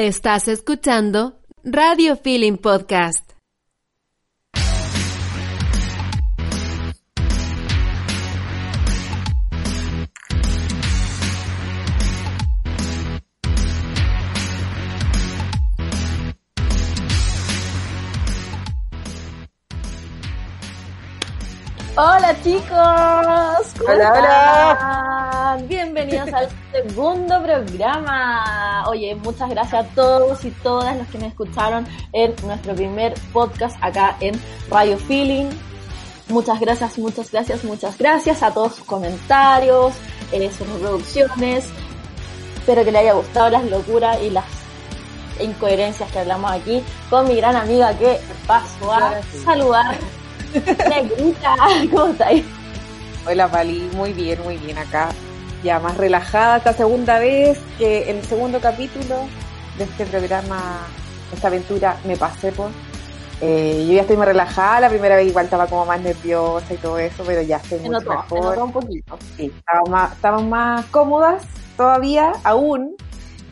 Estás escuchando Radio Feeling Podcast. Hola chicos, ¿cómo Hola, están? Bienvenidos al segundo programa. Oye, muchas gracias a todos y todas los que me escucharon en nuestro primer podcast acá en Radio Feeling. Muchas gracias, muchas gracias, muchas gracias a todos sus comentarios, eh, sus reproducciones. Espero que les haya gustado las locuras y las incoherencias que hablamos aquí con mi gran amiga que paso a sí. saludar. Negrita, ¿cómo estáis? Hola Pali, muy bien, muy bien acá. Ya más relajada esta segunda vez que el segundo capítulo de este programa, esta aventura me pasé por. Eh, yo ya estoy más relajada, la primera vez igual estaba como más nerviosa y todo eso, pero ya estoy mucho notó, mejor. un poquito. Sí, estábamos más, estábamos más cómodas todavía, aún.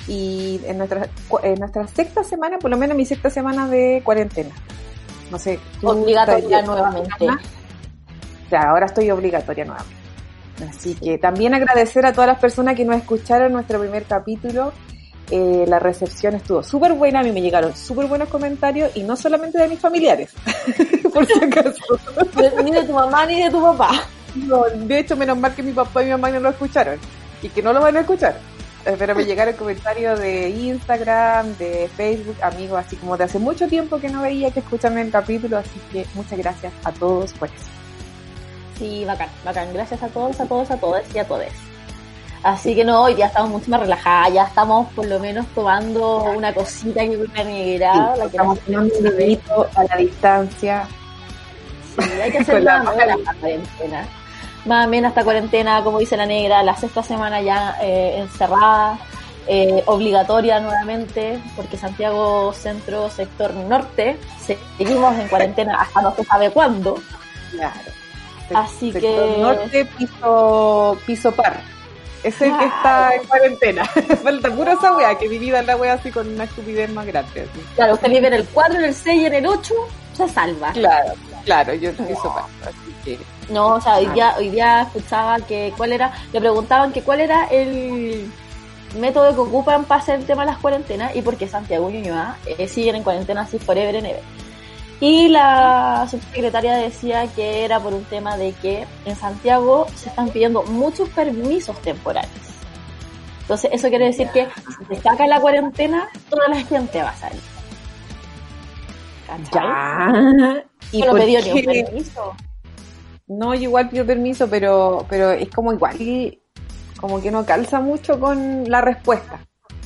Y en nuestra, en nuestra sexta semana, por lo menos mi sexta semana de cuarentena. No sé, tú Obligatoria nuevamente. Ya, ahora estoy obligatoria nuevamente. Así que también agradecer a todas las personas que nos escucharon nuestro primer capítulo. Eh, la recepción estuvo súper buena, a mí me llegaron súper buenos comentarios y no solamente de mis familiares, por si acaso. Ni de tu mamá ni de tu papá. No, de hecho, menos mal que mi papá y mi mamá no lo escucharon y que no lo van a escuchar. Eh, Pero me llegaron comentarios de Instagram, de Facebook, amigos, así como de hace mucho tiempo que no veía que escuchan el capítulo, así que muchas gracias a todos por eso. Sí, bacán, bacán. Gracias a todos, a todos, a todas y a todes. Así que no, hoy ya estamos mucho más relajadas, ya estamos por lo menos tomando una cosita que una negra, Sí, la que estamos tomando un vinito a la distancia. Sí, hay que hacer la más amena esta cuarentena. Más amena esta cuarentena, como dice la negra, la sexta semana ya eh, encerrada, eh, obligatoria nuevamente, porque Santiago Centro, sector norte, seguimos en cuarentena hasta no se sabe cuándo. Claro. Así Sector que- Norte, piso, piso par. Es el que está en cuarentena. Falta puro esa wea, que divida la wea así con una estupidez más grande. así. Claro, usted vive en el 4, en el 6 y en el 8, se salva. Claro, claro, yo piso par. Así que, No, o sea, hoy día, hoy día escuchaba que cuál era, le preguntaban que cuál era el método que ocupan para hacer el tema de las cuarentenas y por qué Santiago y Ñuñoa eh, siguen en cuarentena así forever and ever. Y la subsecretaria decía que era por un tema de que en Santiago se están pidiendo muchos permisos temporales. Entonces, eso quiere decir que si se saca la cuarentena, toda la gente va a salir. ¿Cachai? ya. ¿Y no pedí ni un permiso. No, yo igual pido permiso, pero, pero es como igual, como que no calza mucho con la respuesta.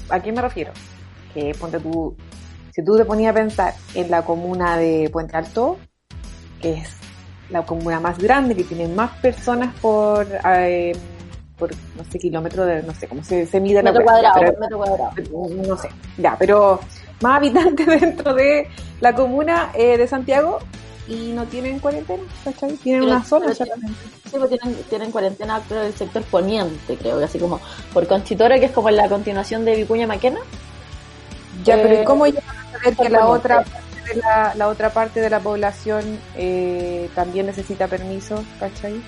¿A qué me refiero? Que ponte tú, si tú te ponías a pensar en la comuna de Puente Alto, que es la comuna más grande, que tiene más personas por, eh, por no sé, kilómetro de, no sé cómo se, se mide Metro cuadrado, pero- metro cuadrado. no sé, ya, pero más habitantes dentro de la comuna eh, de Santiago y no tienen cuarentena, ¿cachai? Tienen Pero- una zona pero- solamente. Sí, pues tienen, tienen cuarentena creo del sector poniente, creo que así como por Conchitoro, que es como la continuación de Vicuña Maquena. Ya, Eh, pero ¿y cómo ya van a saber que la otra parte de la, la otra parte de la población eh, también necesita permiso, ¿cachai?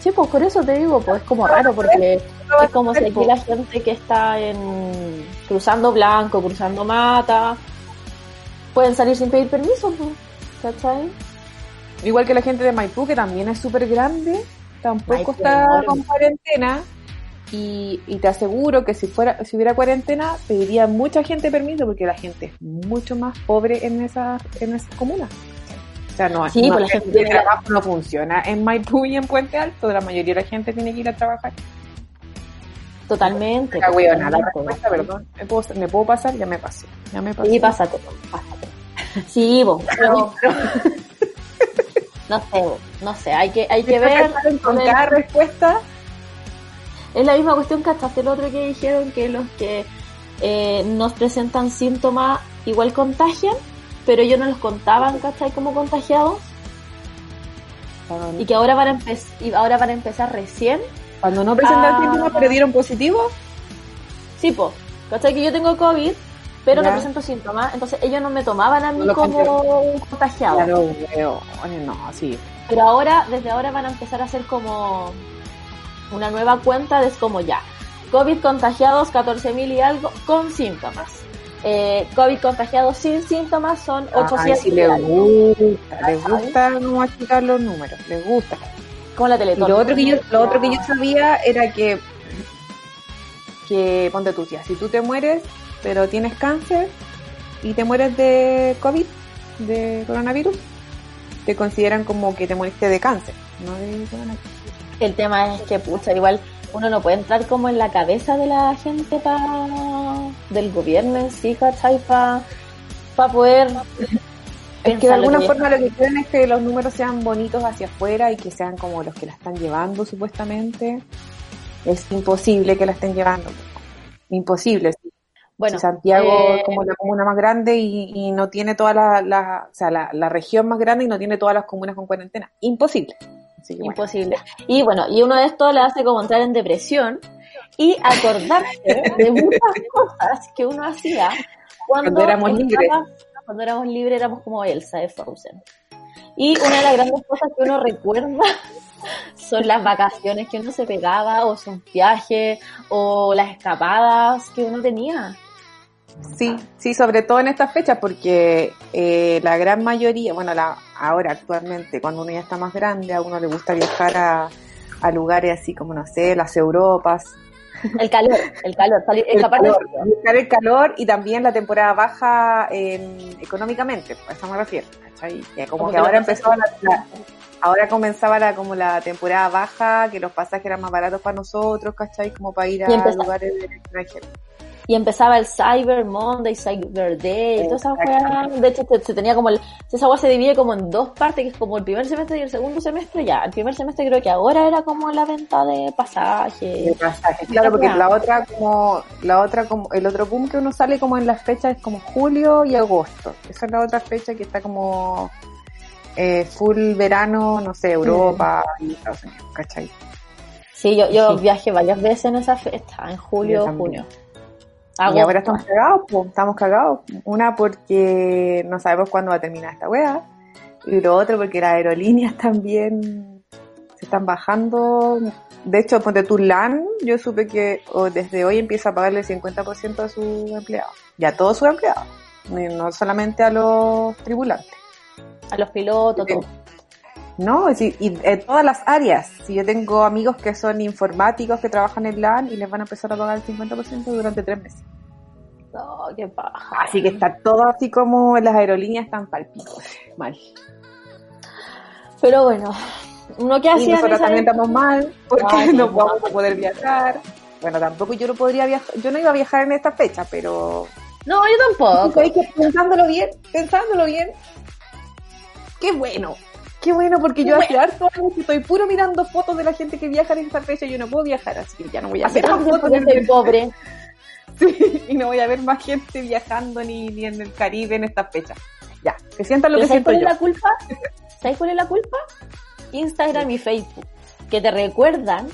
Sí, pues por eso te digo, pues es como raro, porque es como si aquí la gente que está en cruzando Blanco, cruzando Mata, pueden salir sin pedir permiso, pues, ¿cachai? Igual que la gente de Maipú, que también es súper grande, tampoco Maipú está con cuarentena. Y, y te aseguro que si fuera si hubiera cuarentena, pediría mucha gente permiso porque la gente es mucho más pobre en esas en esas comunas. O sea, no, Sí, no, pues la el gente trabajo no funciona en Maipú y en Puente Alto. La mayoría de la gente tiene que ir a trabajar. Totalmente. La perdón. ¿Me puedo, ¿Me puedo pasar? Ya me pasé. Ya me pasé. Sí, pásate, pásate. Sí, vos, pero- no sé, no sé, hay que, hay que ver. Con cada respuesta, Es la misma cuestión que hasta el otro que dijeron que los que eh, nos presentan síntomas igual contagian, pero ellos no los contaban, ¿cachai? Como contagiados, y que ahora van a, empe- y ahora van a empezar recién. cuando no presentaron síntomas, pero dieron positivo, Sí, pues, ¿cachai? Que yo tengo COVID, pero Ya. no presento síntomas, entonces ellos no me tomaban a mí No como un contagiado. claro, weón, no, sí. Pero ahora, desde ahora van a empezar a hacer como una nueva cuenta de como ya. COVID contagiados 14.000 y algo con síntomas. Eh, COVID contagiados sin síntomas son 800 Ay, y les gusta, les gusta cómo achicar los números, les gusta. Como la Teletón. lo otro que yo, lo otro que yo sabía era que, que ponte tú, tía, si tú te mueres, pero tienes cáncer y te mueres de COVID, de coronavirus, te consideran como que te moriste de cáncer, no de coronavirus. El tema es que, pucha, igual uno no puede entrar como en la cabeza de la gente pa, del gobierno en sí, ¿cachai? Para poder... Es que de lo alguna forma lo que quieren es que los números sean bonitos hacia afuera y que sean como los que la están llevando supuestamente. Es imposible que la estén llevando. Imposible. Bueno, Si Santiago eh, es como la comuna más grande y, y no tiene todas las, la, o sea, la, la región más grande y no tiene todas las comunas con cuarentena. Imposible. Así que bueno. Imposible. Y bueno, y uno de estos le hace como entrar en depresión y acordarse de muchas cosas que uno hacía cuando, Cuando éramos libres. Cuando éramos libres éramos como Elsa de Frozen. Y una de las grandes cosas que uno recuerda son las vacaciones que uno se pegaba, o sus viajes, o las escapadas que uno tenía. Sí, sí, sobre todo en estas fechas, porque eh, la gran mayoría, bueno, la, ahora actualmente, cuando uno ya está más grande, a uno le gusta viajar a, a lugares así como, no sé, las Europas, El calor, el calor, salir, el calor, buscar el calor y también la temporada baja en- económicamente, pues, a eso me refiero, ¿cachai? Que como, Como que que ahora la ahora comenzaba la, como la temporada baja, que los pasajes eran más baratos para nosotros, ¿cachai? Como para ir a lugares del extranjero. Y empezaba el Cyber Monday, Cyber Day, toda esa weá. De hecho, te- se tenía como el, esa weá se divide como en dos partes, que es como el primer semestre y el segundo semestre. Ya, el primer semestre creo que ahora era como la venta de de pasajes. pasajes. Claro, porque la otra como la otra como el otro boom que uno sale como en las fechas es como julio y agosto. Esa es la otra fecha que está como eh, full verano, no sé, Europa y Estados Unidos, ¿cachai? Sí, yo, yo Sí. viajé varias veces en esa fecha, en julio Yo o también. Y ahora estamos cagados, pues, estamos cagados. Una porque no sabemos cuándo va a terminar esta wea. Y lo otro porque las aerolíneas también se están bajando. De hecho, ponte tu LAN, yo supe que desde hoy empieza a pagarle el 50% a sus empleados. Y a todos sus empleados. Y No solamente a los tripulantes. A los pilotos, todo. No, es decir, y en todas las áreas. Si yo tengo amigos que son informáticos que trabajan en LAN y les van a empezar a pagar el 50% durante tres meses. No, qué paja. Así que está todo así como las aerolíneas están palpitos. Mal. Pero bueno, uno que Y hacía en nosotros también estamos mal porque Ay, no vamos a poder viajar. Bueno, tampoco yo no podría viajar, yo no iba a viajar en esta fecha, pero No, yo tampoco. ¿sabes que pensándolo bien, pensándolo bien, qué bueno. Qué bueno, porque yo hace harto años estoy puro mirando fotos de la gente que viaja en esta fecha y yo no puedo viajar, así que ya no voy a Hace ver tanto más tiempo fotos de soy pobre. Sí, y no voy a ver más gente viajando ni, ni en el Caribe en esta fecha. Ya, que sientan lo ¿Pero que ¿Sabes siento cuál es yo. la culpa? ¿Sabes cuál es la culpa? Instagram y Facebook, que te recuerdan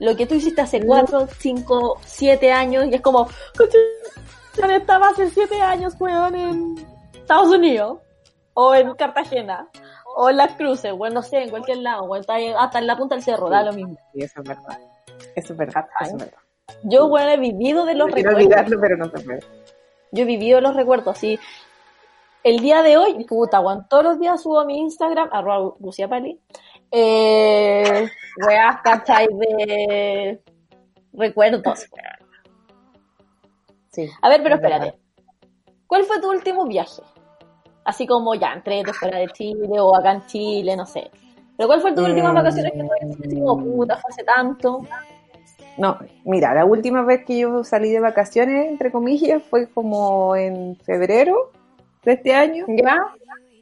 lo que tú hiciste hace 4, 5, 7 años y es como, "Coche, yo estaba hace 7 años, weón, en Estados Unidos, o en Cartagena, o en Las Cruces, o en, no sé, en cualquier lado, o ahí- hasta en la punta del cerro, da lo mismo. Sí, eso es verdad. Eso es verdad, eso es verdad. Yo, weón, he vivido de los No recuerdos. olvidarlo, pero no se puede. Yo he vivido los recuerdos así. El día de hoy, puta, weón, todos los días subo a mi Instagram, arroba Lucía Pali, eh, weas, ¿cachai? De recuerdos. Sí. A ver, pero es verdad. espérate. ¿Cuál fue tu último viaje? Así como ya, entre de fuera de Chile o acá en Chile, no sé. Pero ¿cuál fue tu última Mm. vacaciones que hiciste así como puta, fue hace tanto? No, mira, la última vez que yo salí de vacaciones, entre comillas, fue como en febrero de este año. ¿Ya?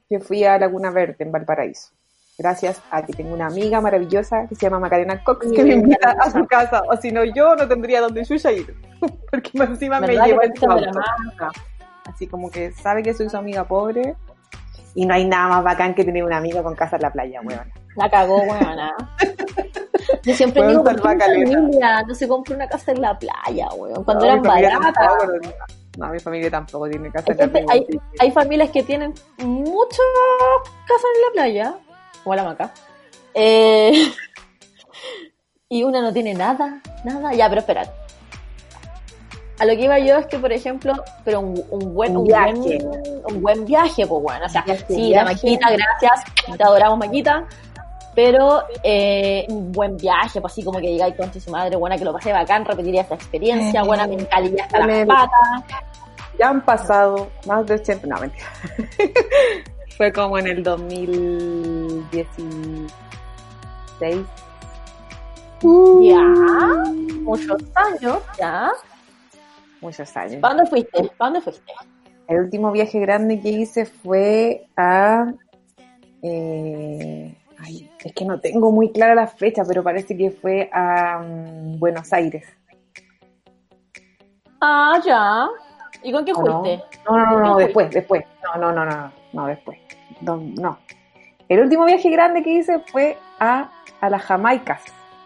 Que fui a Laguna Verde, en Valparaíso. Gracias a que tengo una amiga maravillosa que se llama Macarena Cox, que me invita a su casa. O si no, yo no tendría donde Yuya ir. Porque encima me ¿Verdad lleva la auto. Así como que sabe que soy su amiga pobre. Y no hay nada más bacán que tener una amiga con casa en la playa, weón. La cagó, weona. Yo siempre Weón, digo, ¿por qué salva mi caleta. familia no se compra una casa en la playa, weón? Cuando No, eran baratas. no, mi familia tampoco tiene casa en la playa. hay, familias que tienen muchas casas en la playa, como la maca. Eh, y una no tiene nada, nada. Ya, pero espera. A lo que iba yo es que, por ejemplo, pero un, un buen, Un viaje. buen, un buen viaje, pues bueno. O sea, Viaje, sí, la maquita, gracias, te adoramos maquita. Pero eh, un buen viaje, pues así como que llegáis con su madre, buena, que lo pasé bacán, repetiría esta experiencia, buena mentalidad hasta las patas. Ya han pasado más de 80, no, mentira. Fue como en el 2016. Ya, muchos años, ya. Muchos años. ¿Para dónde fuiste? ¿Para dónde fuiste? El último viaje grande que hice fue a... eh, ay, es que no tengo muy clara la fecha, pero parece que fue a mm, Buenos Aires. Ah, ya. ¿Y con qué fuiste? No, no, no, no, ¿Qué después, después. No, no, no, no, no, después. No, no. El último viaje grande que hice fue a, a las Jamaicas.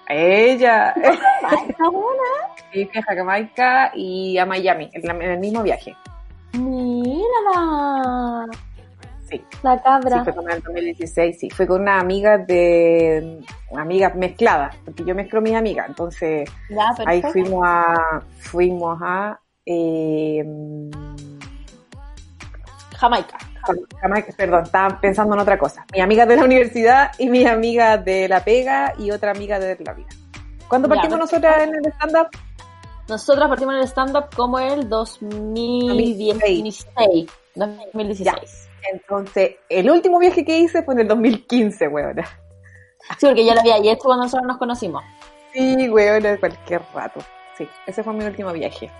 A ella. Ah, está buena. Sí, fui a Jamaica y a Miami, en, la- en el mismo viaje. Mírala. Sí. La Sí, cabra. fue como en el 2016, sí. Fue con una amiga de... Amigas mezcladas, porque yo mezclo mis amigas. Entonces, ya, ahí fuimos a... Fuimos a... eh, Jamaica. Jamaica, perdón, estaba pensando en otra cosa. Mi amiga de la universidad y mi amiga de la pega y otra amiga de la vida. ¿Cuándo Ya, partimos perfecto. nosotras en el stand-up? Nosotras partimos en el stand-up como el 2016. 2016. Entonces, el último viaje que hice fue en el 2015, weona. Sí, porque ya lo había hecho cuando nosotros nos conocimos. Sí, weona, cualquier rato. Sí, ese fue mi último viaje.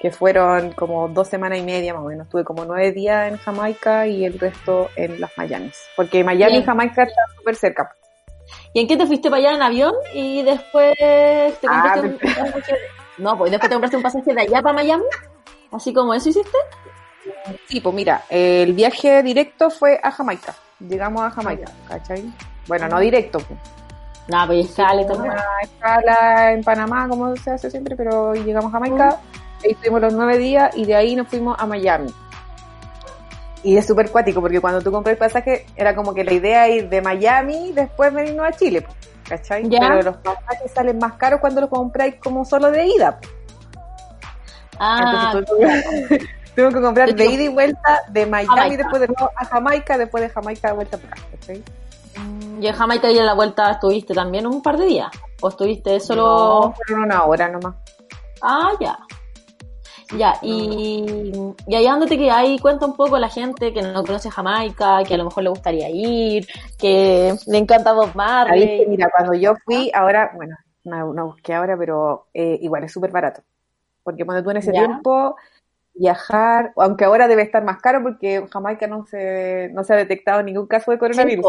Que fueron como dos semanas y media más o menos. Estuve como nueve días en Jamaica y el resto en las Miamis. Porque Miami y Jamaica están súper cerca. ¿Y en qué te fuiste para allá en avión? Y después te Ah, compraste un, un. No, pues después te compraste un pasaje de allá para Miami. Así como eso hiciste. Sí, pues mira, el viaje directo fue a Jamaica. Llegamos a Jamaica, ¿cachai? Bueno, no directo. pues. Nada, pues escala y todo. Escala en Panamá, como se hace siempre, pero llegamos a Jamaica. Ahí estuvimos los nueve días y de ahí nos fuimos a Miami. Y es súper cuático porque cuando tú compras el pasaje era como que la idea es ir de Miami después venirnos a Chile, pues, ¿cachai? Ya. Pero los pasajes salen más caros cuando los compráis como solo de ida. Ah, Entonces tú- Tengo que comprar de ida y vuelta de Miami Jamaica. después de nuevo a Jamaica, después de Jamaica de vuelta para acá. ¿cachai? y en Jamaica y en la vuelta estuviste también un par de días. ¿O estuviste solo.? No, fueron una hora nomás. Ah, ya. Ya, y, y allá donde te ahí cuenta un poco a la gente que no conoce Jamaica, que a lo mejor le gustaría ir, que le encanta Bob Marley. mira, cuando yo fui, ahora, bueno, no, no busqué ahora, pero eh, igual es súper barato. Porque cuando tú en ese Ya. tiempo viajar, aunque ahora debe estar más caro porque en Jamaica no se, no se ha detectado ningún caso de coronavirus.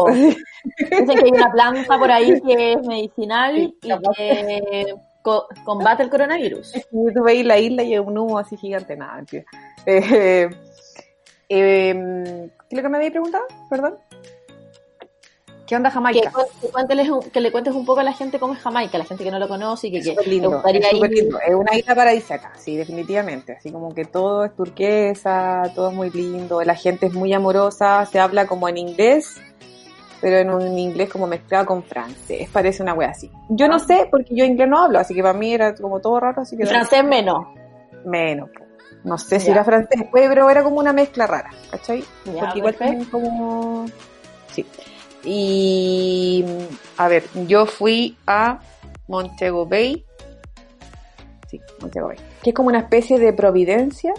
Dicen que hay una planta por ahí que es medicinal Sí, y capaz. que co- combate el coronavirus. Y tú veis la isla y es un humo así gigante, nada, mentira. Eh, eh, ¿Qué es lo que me habéis preguntado? Perdón. ¿Qué onda Que, Jamaica? que un- que le cuentes un poco a la gente cómo es Jamaica, la gente que no lo conoce y que, que lindo, es súper ir. lindo. Es una isla paradisíaca, sí, definitivamente. Así como que todo es turquesa, todo es muy lindo, la gente es muy amorosa, se habla como en inglés, pero en un inglés como mezclado con francés. Parece una wea así. Yo no sé, porque yo inglés no hablo, así que para mí era como todo raro, así que... Francés menos. Menos. po. No sé si Ya. era francés, pero era como una mezcla rara, ¿cachai? Ya, Porque igual perfecto. como... Sí. Y... A ver, yo fui a Montego Bay. Sí, Montego Bay. Que es como una especie de Providencia.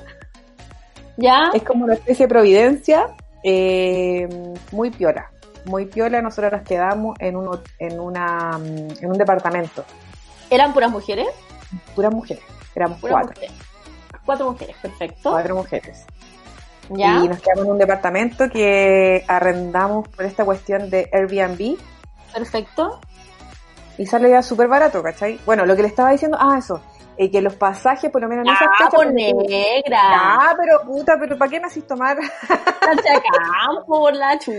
¿Ya? Es como una especie de Providencia eh, muy piola. Muy piola, nosotros nos quedamos en, un, en, una, mm, en un departamento. ¿Eran puras mujeres? Puras mujeres. Eran Puras cuatro. mujeres. Cuatro mujeres, perfecto. Cuatro mujeres. ¿Ya? Y nos quedamos en un departamento que arrendamos por esta cuestión de Airbnb Perfecto. y sale ya súper barato, ¿cachai? Bueno, lo que le estaba diciendo, ah, eso, eh, que los pasajes, por lo menos en esas Ah, fechas... por negra. Ah, pero puta, pero ¿para qué me haces tomar? Chacán, por la chucha.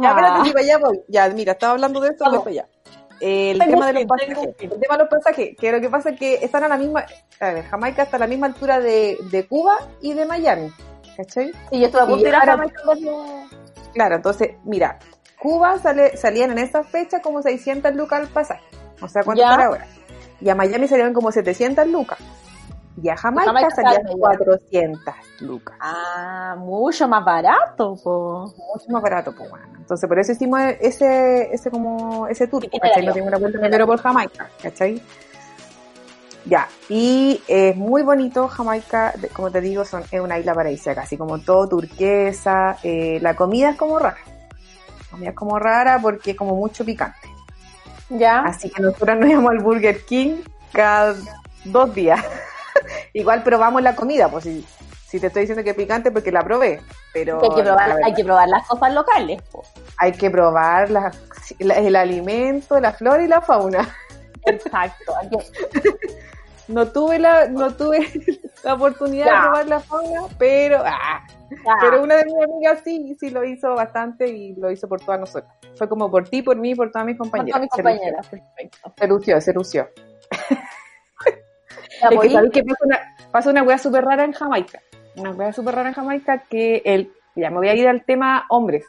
Ya, espérate, si para allá voy. Ya, mira, estaba hablando de esto, voy para allá. El tema de los pasajes. El tema de los pasajes, que lo que pasa es que están a la misma, a ver, Jamaica está a la misma altura de, de Cuba y de Miami, ¿cachai? Y yo estoy a punto de ir a Jamaica Claro, entonces, mira, Cuba sale, salían en esa fecha como 600 lucas al pasaje. O sea, ¿cuánto Ya. está ahora? Y a Miami salieron como 700 lucas. Y a Jamaica, Jamaica salían sale ya. 400 lucas. Ah, mucho más barato, po. Mucho más barato, pues bueno. Entonces, por eso hicimos ese, ese como, ese tour. ¿cachai? Nos dimos una vuelta primero por Jamaica, ¿cachai? Ya, y es muy bonito Jamaica, como te digo, son, es una isla paradisíaca, así como todo turquesa, eh, la comida es como rara. La comida es como rara porque es como mucho picante. ¿Ya? Así que nosotros nos íbamos al Burger King cada dos días. Igual probamos la comida, pues si, si te estoy diciendo que es picante porque la probé, pero hay, que probar, hay que probar las cosas locales, po. hay que probar la- la- el alimento, la flora y la fauna. Exacto. No tuve la, no tuve la oportunidad Ya. de probar la fauna, pero, ah, pero una de mis amigas sí, sí lo hizo bastante y lo hizo por todas nosotras. Fue como por ti, por mí, por todas mis compañeras. todas mis compañeras, perfecto. Se lució, se lució. Es que pasa una, pasa una wea súper rara en Jamaica. Una wea súper rara en Jamaica que el, ya me voy a ir al tema hombres.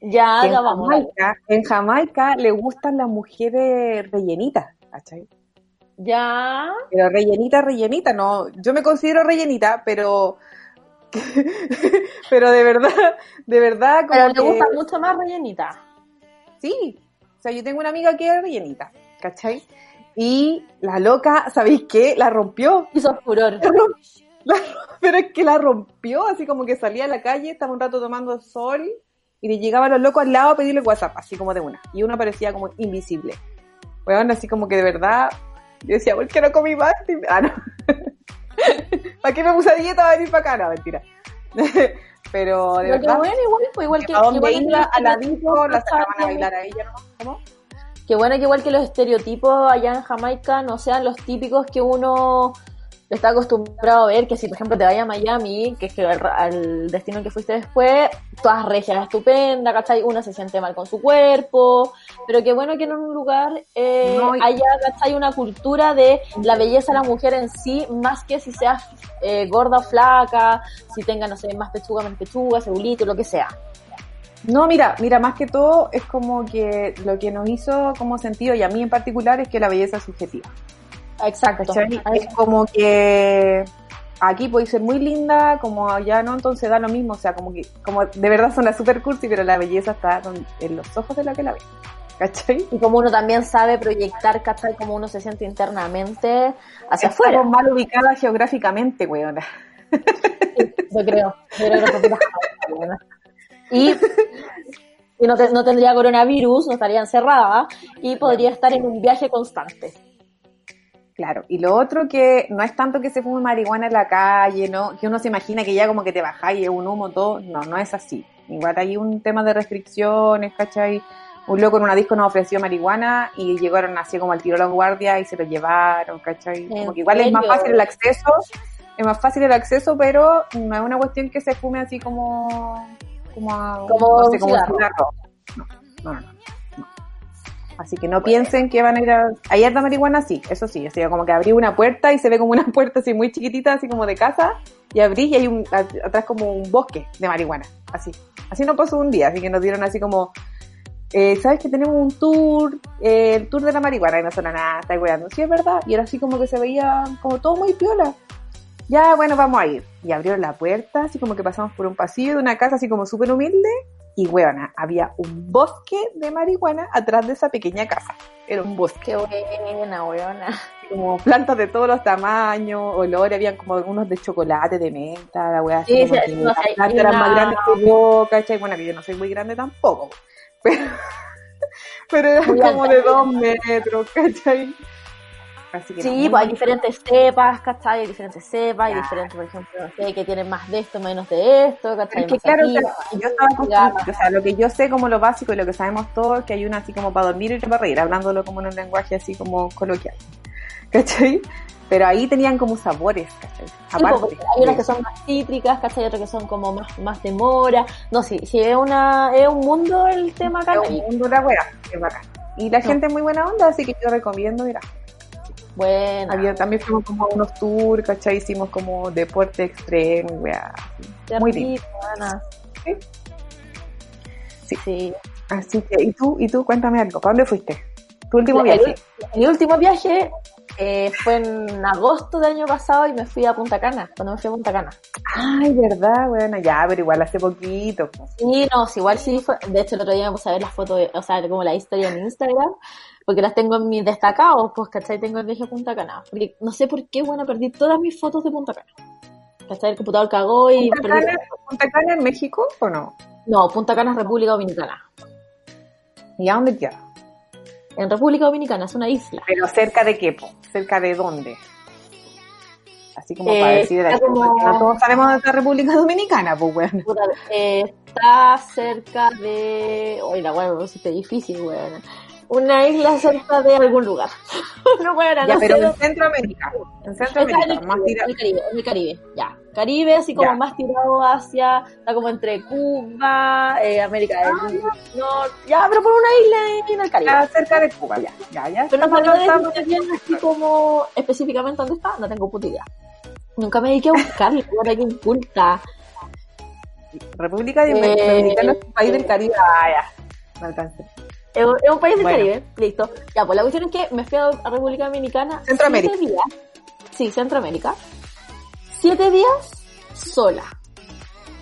ya, en, ya vamos. Jamaica, en Jamaica le gustan las mujeres rellenitas, ¿cachai? Ya. Pero rellenita, rellenita, no. Yo me considero rellenita, pero. pero de verdad, de verdad, como Pero te que- gusta mucho más rellenita. Sí. O sea, yo tengo una amiga que es rellenita, ¿cachai? Y la loca, ¿sabéis qué? La rompió. Hizo furor. La pero es que la rompió, así como que salía a la calle, estaba un rato tomando sol y le llegaban los locos al lado a pedirle WhatsApp, así como de una. Y uno parecía como invisible. Bueno, así como que de verdad, yo decía, ¿por qué no comí más? Ah, no. ¿Para qué me puse a dieta para venir para acá? No, mentira. pero de que verdad, bueno, igual, pues igual que. igual que iba a la estereotipos disco, la sacaban a pasaban- bailar a ella, ¿no? ¿Cómo? Qué bueno que igual que los estereotipos allá en Jamaica no sean los típicos que uno está acostumbrado a ver, que si por ejemplo te vayas a Miami, que es que al, al destino que fuiste después, todas regias estupendas, ¿cachai? Uno se siente mal con su cuerpo, pero qué bueno que en un lugar eh, No, y- haya, ¿cachai? Una cultura de la belleza de la mujer en sí, más que si seas eh, gorda o flaca, si tenga, no sé, más pechuga, menos pechuga, celulito, lo que sea. No, mira, mira, más que todo es como que lo que nos hizo como sentido, y a mí en particular, es que la belleza es subjetiva. Exacto. ¿cachai? Es como que aquí podéis ser muy linda, como allá no, entonces da lo mismo, o sea, como que, como de verdad son las super cursi, pero la belleza está en los ojos de la que la ve, ¿cachai? Y como uno también sabe proyectar, ¿cachai? Como uno se siente internamente hacia afuera. Estamos mal ubicadas geográficamente, weona. Yo creo. Yo creo que. Y, y no, te- no tendría coronavirus, no estaría encerrada y podría estar en un viaje constante. Claro, y lo otro que no es tanto que se fume marihuana en la calle, ¿no? Que uno se imagina que ya como que te bajáis y es un humo todo. No, no es así. Igual hay un tema de restricciones, ¿cachai? Un loco en una disco nos ofreció marihuana y llegaron así como al tiro los guardias y se lo llevaron, ¿cachai? ¿En Como que igual es más fácil el acceso, es más fácil el acceso, pero no es una cuestión que se fume así como, como, a- Como no sé, un como un cigarro. cigarro. No, no, no. Así que no piensen que van a ir a... Hay harta marihuana, sí, eso sí. O sea, como que abrí una puerta y se ve como una puerta así muy chiquitita, así como de casa, y abrí y hay un, a- atrás como un bosque de marihuana, así. Así no pasó un día, así que nos dieron así como... eh, ¿Sabes que tenemos un tour? eh, el tour de la marihuana y no suena nada, está weando. Sí, es verdad. Y era así como que se veía como todo muy piola. Ya, bueno, vamos a ir. Y abrieron la puerta, así como que pasamos por un pasillo de una casa así como súper humilde. Y weona, había un bosque de marihuana atrás de esa pequeña casa. Era un bosque, Qué buena, weona. como plantas de todos los tamaños, olores, habían como unos de chocolate, de menta, la así Sí, como sí, no las plantas eran más grandes que yo, ¿cachai? Bueno, que yo no soy muy grande tampoco, pero, pero eran como alta. de dos metros, ¿cachai? Así que Sí, no, pues hay diferentes cepas, ¿cachai? Hay diferentes cepas, hay diferentes, por ejemplo, no sé, que tienen más de esto, menos de esto, ¿cachai? Es que claro, aquí, o sea, yo estaba o sea, lo que yo sé como lo básico y lo que sabemos todos es que hay una así como para dormir y otra para reír, hablándolo como en un lenguaje así como coloquial. ¿Cachai? Pero ahí tenían como sabores, ¿cachai? Sí, Aparte. pues, hay unas que son más cítricas, ¿cachai? Hay otras que son como más, más de mora. No, sí, sí, es, una, es un mundo el tema Es un mundo la wea, es bacán. Y la gente es muy buena onda, así que yo recomiendo, mira. Bueno, Había, también fuimos como a unos tours, ¿cachai? Hicimos como deporte extremo, wea. Muy lindo. Sí. Sí. sí. Así que, ¿y tú? ¿Y tú? Cuéntame algo. ¿Para dónde fuiste? Tu último El- viaje. Mi último viaje eh, fue en agosto del año pasado y me fui a Punta Cana, cuando me fui a Punta Cana. Ay, verdad, bueno, ya, pero igual hace poquito. po. Sí, no, igual sí fue. De hecho, el otro día me puse a ver las fotos, o sea, como la historia en Instagram, porque las tengo en mis destacados, pues, ¿cachai? Tengo el viaje a Punta Cana. Porque no sé por qué, bueno, perdí todas mis fotos de Punta Cana. ¿Cachai? El computador cagó y ¿Punta perdí. Cana, ¿Punta Cana en México o no? No, Punta Cana es República Dominicana. ¿Y a dónde queda? En República Dominicana es una isla. Pero cerca de qué, po? ¿Cerca de dónde? Así como Eh, para decir de la como- No todos sabemos de esta República Dominicana, pues, weón. Puta, eh, está cerca de. Oye, la weá me difícil, weón. Una isla cerca de algún lugar. no, weón, Ya, no pero sé. en Centroamérica. En Centroamérica, en el, más tirado. en el Caribe, en el Caribe, ya. Caribe, así como Ya. más tirado hacia, está como entre Cuba, eh, América del Norte, ya, pero por una isla en el Caribe. Cerca de Cuba, ya. Ya, ya. pero no avanzando. decirte bien así como específicamente dónde está, no tengo puta idea. Nunca me dediqué a buscarlo, weón, aquí inculta. República Eh, Dominicana es un país del Caribe. Ah, ya. No alcancé. Es es un país del Bueno. Caribe, listo. Ya, pues la cuestión es que me fui a a República Dominicana. Centroamérica. siete días. Sí, Centroamérica. Siete días sola.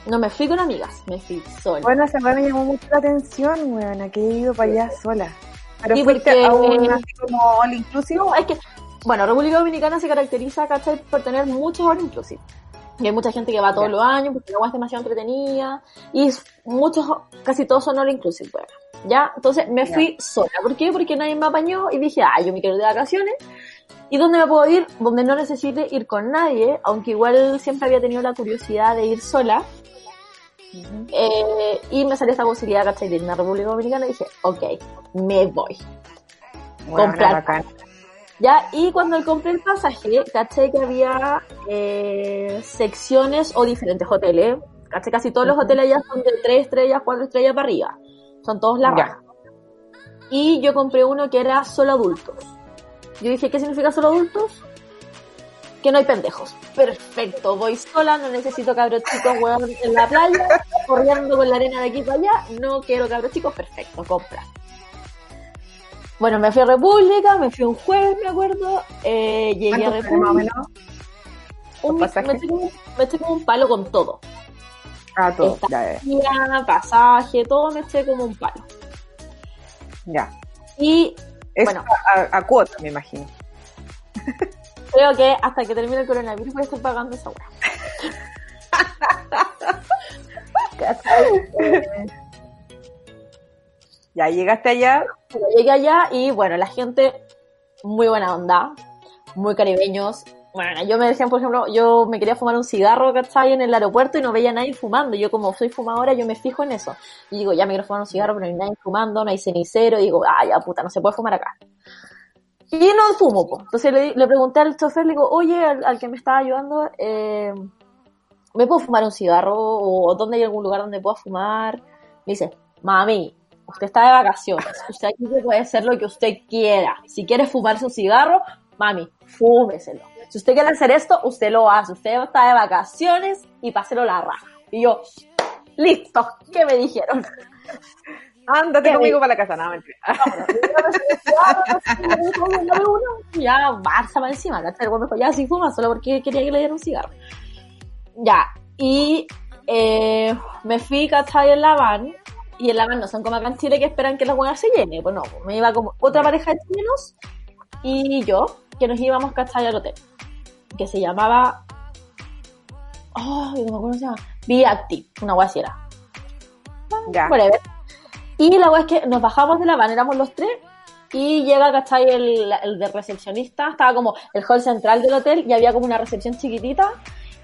No me fui con amigas, me fui sola. Bueno, esa me llamó mucho la atención, weón, que he ido para allá sola. Pero Sí, fuiste porque- a un así como all inclusive. No, es que, bueno, República Dominicana se caracteriza, ¿cachai? Por tener muchos horas inclusive. Y hay mucha gente que va todos los años porque el agua es demasiado entretenida. Y muchos, casi todos son all inclusive, bueno. ¿Ya? Entonces me Ya. fui sola. ¿Por qué? Porque nadie me apañó y dije, ah, yo me quiero ir de vacaciones. ¿Y dónde me puedo ir? Donde no necesite ir con nadie, aunque igual siempre había tenido la curiosidad de ir sola. Eh, y me salió esta posibilidad, ¿cachai? De irme a República Dominicana y dije, ok, me voy. Bueno, comprar. Ya, y cuando compré el pasaje, caché que había eh, secciones o diferentes hoteles. Caché casi todos los hoteles allá son de 3 estrellas, 4 estrellas para arriba. Son todos la raja. Y yo compré uno que era solo adultos. Yo dije, ¿qué significa solo adultos? Que no hay pendejos. Perfecto, voy sola, no necesito cabros chicos, weón, en la playa, corriendo con la arena de aquí para allá. No quiero cabros chicos, perfecto, compra. Bueno, me fui a República, me fui un jueves, me acuerdo. Eh, llegué a ¿Cuánto sale más o República. Un, me, eché como, me como un palo con todo. Ah, todo. Está. Ya, ya. Pasaje, todo me eché como un palo. ya. Y Es Bueno. a, a cuota, me imagino. creo que hasta que termine el coronavirus voy a estar pagando esa hora. Ya llegaste allá. Llegué allá y bueno, la gente muy buena onda, muy caribeños. Bueno, yo me decían, por ejemplo, yo me quería fumar un cigarro, ¿cachai? En el aeropuerto y no veía a nadie fumando. Yo como soy fumadora, yo me fijo en eso. Y digo, ya me quiero fumar un cigarro, pero no hay nadie fumando, no hay cenicero. Y digo, ah, ya puta, no se puede fumar acá. Y no fumo, pues. Entonces le, pregunté al chofer, le digo, oye, al, al que me estaba ayudando, eh, ¿me puedo fumar un cigarro? ¿O dónde hay algún lugar donde pueda fumar? Me dice, mami, usted está de vacaciones, usted aquí puede hacer lo que usted quiera. Si quiere fumarse un cigarro, mami, fúmeselo. Si usted quiere hacer esto, usted lo hace. Usted está de vacaciones y páselo la raja. Y yo, listo, ¿qué me dijeron? Ándate conmigo para la casa. No, mentira. ya, Barça para encima, ¿cachai? El güey me dijo, ya, sí fuma, solo porque quería que le diera un cigarro. Ya, y eh, me fui, ¿cachai? En la van, y en la van no son como acá en Chile que esperan que la hueá se llene, pues no, me iba como otra pareja de chilenos y yo, que nos íbamos, ¿cachai? Al hotel, que se llamaba, oh, no me acuerdo cómo se llama, Be Active, una hueá así era. Ya. Whatever. Y la es que nos bajamos de la van, éramos los tres, Y llega, ¿cachai? El, el de recepcionista, estaba como el hall central del hotel y había como una recepción chiquitita.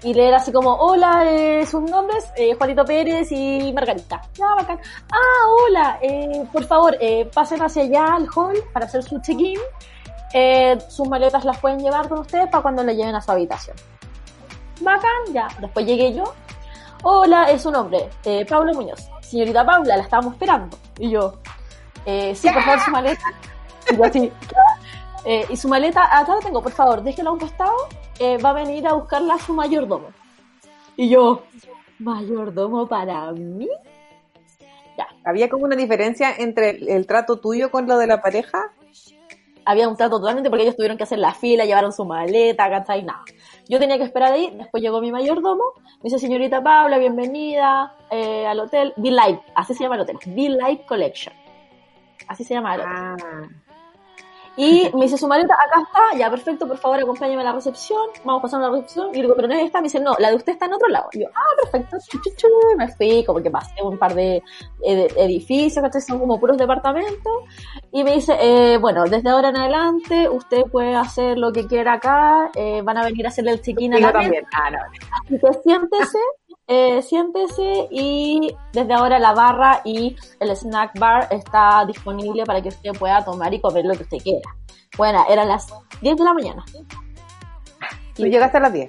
Y le era así como, hola, eh, sus nombres, eh, Juanito Pérez y Margarita. Ya, bacán. Ah, hola, eh, por favor, eh, pasen hacia allá al hall para hacer su check-in. Eh, sus maletas las pueden llevar con ustedes para cuando le lleven a su habitación. Bacán, ya. Después llegué yo. Hola, es su nombre, eh, Pablo Muñoz. Señorita Paula, la estábamos esperando. Y yo, eh, sí, por favor, su maleta. Y yo así, eh, y su maleta, acá la tengo, por favor, déjela a un costado. eh, va a venir a buscarla a su mayordomo. Y yo, mayordomo para mí. ¿Había como una diferencia entre el, el trato tuyo con lo de la pareja? Había un trato totalmente porque ellos tuvieron que hacer la fila, llevaron su maleta, ¿cachai? Nada. Yo tenía que esperar ahí, después llegó mi mayordomo, me dice, señorita Paula, bienvenida eh, al hotel Be Light, así se llama el hotel, Be Light Collection. Así se llama el hotel. Ah, Y me dice su maleta, acá está, ya perfecto, por favor acompáñame a la recepción, vamos pasando a la recepción. Y le digo, pero no es esta, me dice, no, la de usted está en otro lado. Y yo, ah, perfecto, chu, chu, chu. me fui, como que pasé un par de, eh, de edificios, que son como puros departamentos. Y me dice, eh, bueno, desde ahora en adelante usted puede hacer lo que quiera acá, eh, van a venir a hacerle el check-in a la también. Ah, no. Así que siéntese, eh, siéntese y desde ahora la barra y el snack bar está disponible para que usted pueda tomar y comer lo que usted quiera. Bueno, eran las 10 de la mañana. Tú llegaste a las 10.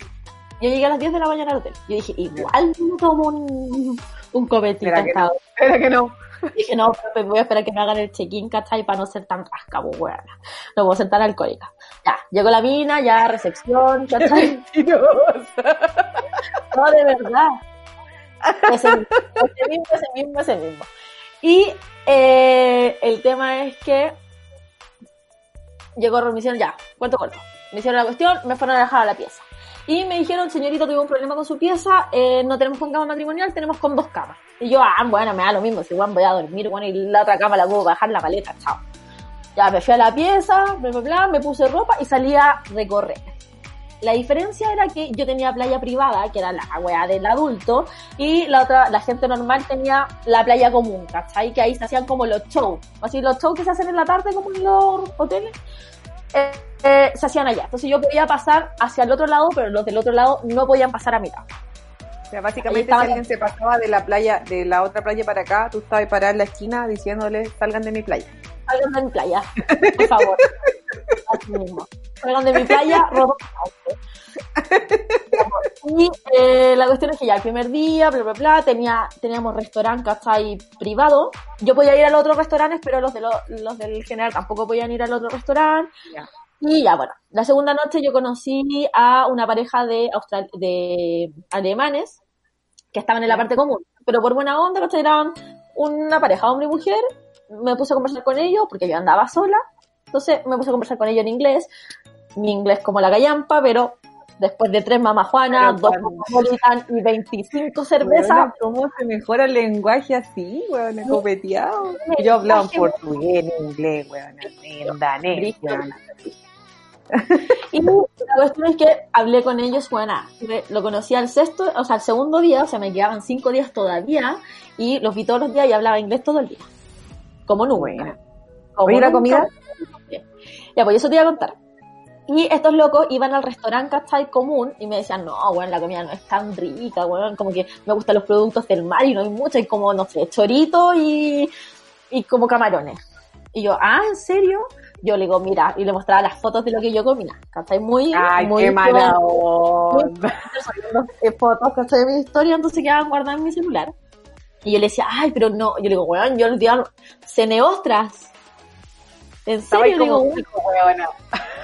Yo llegué a las 10 de la mañana al hotel. Yo dije, igual me tomo un, un copetito. Espera que no. Espera que no. Dije, no, pero voy a esperar que me hagan el check-in, ¿cachai? Para no ser tan rasca, pues, weona. No puedo ser tan alcohólica. Ya, llegó la mina, ya recepción, ¿cachai? Mentirosa. No, de verdad. Ese, ese mismo, ese mismo, ese mismo. Y eh, el tema es que llegó, me hicieron ya, cuento corto. Me hicieron la cuestión, me fueron a dejar a la pieza. Y me dijeron, señorita, tuve un problema con su pieza, eh, no tenemos con cama matrimonial, tenemos con dos camas. Y yo, ah, bueno, me da lo mismo, si igual voy a dormir, bueno, y la otra cama la puedo bajar la maleta, chao. Ya me fui a la pieza, bla, me puse ropa y salí a recorrer. La diferencia era que yo tenía playa privada, que era la weá del adulto, y la otra, la gente normal tenía la playa común, ¿cachai? Que ahí se hacían como los shows, así los shows que se hacen en la tarde como en los hoteles, eh, eh, se hacían allá. Entonces yo podía pasar hacia el otro lado, pero los del otro lado no podían pasar a mitad. O sea, básicamente si alguien se pasaba de la playa, de la otra playa para acá, tú estabas parada en la esquina diciéndole, salgan de mi playa. Salgan de mi playa, por favor. Así mismo. De mi playa, robo Y eh, la cuestión es que ya el primer día, bla, bla, bla, tenía, teníamos restaurante, ¿cachai? Privado. Yo podía ir a los otros restaurantes, pero los, de lo- los del general tampoco podían ir al otro restaurante. Ya. Y ya, bueno, la segunda noche yo conocí a una pareja de, austral de alemanes que estaban en la parte común, pero por buena onda, ¿cachai? Eran una pareja, hombre y mujer. Me puse a conversar con ellos porque yo andaba sola. Entonces me puse a conversar con ellos en inglés. Mi inglés como la gallampa, pero después de tres mamajuanas, Pero dos cosmopolitan y 25 cervezas, ¿Cómo se mejora el lenguaje así, weón? Copeteado. Yo hablaba en portugués, en inglés, weón, en danés, weón. Y la cuestión es que hablé con ellos, bueno, lo conocí al sexto, o sea, al segundo día, o sea, me quedaban cinco días todavía, y los vi todos los días y hablaba inglés todo el día. Como nunca. Buena. Como Oye, ¿la nunca. comida? Ya, pues eso te iba a contar. Y estos locos iban al restaurante ¿cachai? común y me decían, no, bueno, la comida no es tan rica, bueno, como que me gustan los productos del mar y no hay mucho, hay como, no sé, chorito y, y como camarones. Y yo, ah, ¿en serio? Yo le digo, mira, y le mostraba las fotos de lo que yo comía, ¿cachai? Muy, Ay, muy qué mala eh, fotos ¿cachai? de mi historia, entonces quedaban guardadas en mi celular. Y yo le decía, ay, pero no, yo le digo, weón, yo el día cené ostras. ¿En Estaba serio? Como digo, pico, weona.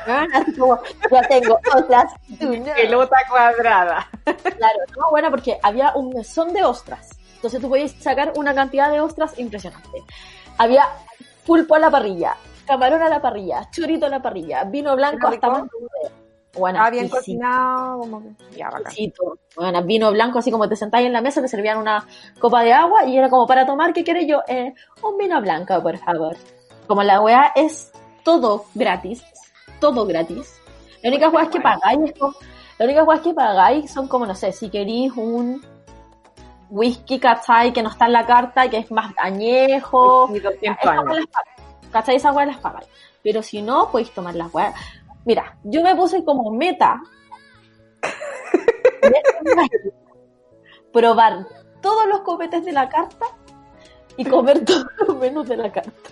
weón, así como, ya tengo ostras. Pelota cuadrada. Claro, no, bueno, porque había un mesón de ostras. Entonces tú podías sacar una cantidad de ostras impresionante. Había pulpo a la parrilla, camarón a la parrilla, churito a la parrilla, vino blanco ¿Era hasta más. Bueno, Ah, bien cocinado, como que... Ya. Bueno, vino blanco, así como te sentáis en la mesa, te servían una copa de agua y era como para tomar, ¿qué quieres yo? Eh, un vino blanco, por favor. Como la weá es todo gratis, todo gratis. La única weá que pagáis es como, la única weá que pagáis son como, no sé, si queréis un whisky, ¿cachai? Que no está en la carta y que es más añejo. Y 200 Estas años. ¿cachai? Esas weas las pagáis. Pero si no, podéis tomar las weas. Mira, yo me puse como meta probar todos los copetes de la carta y comer todos los menús de la carta.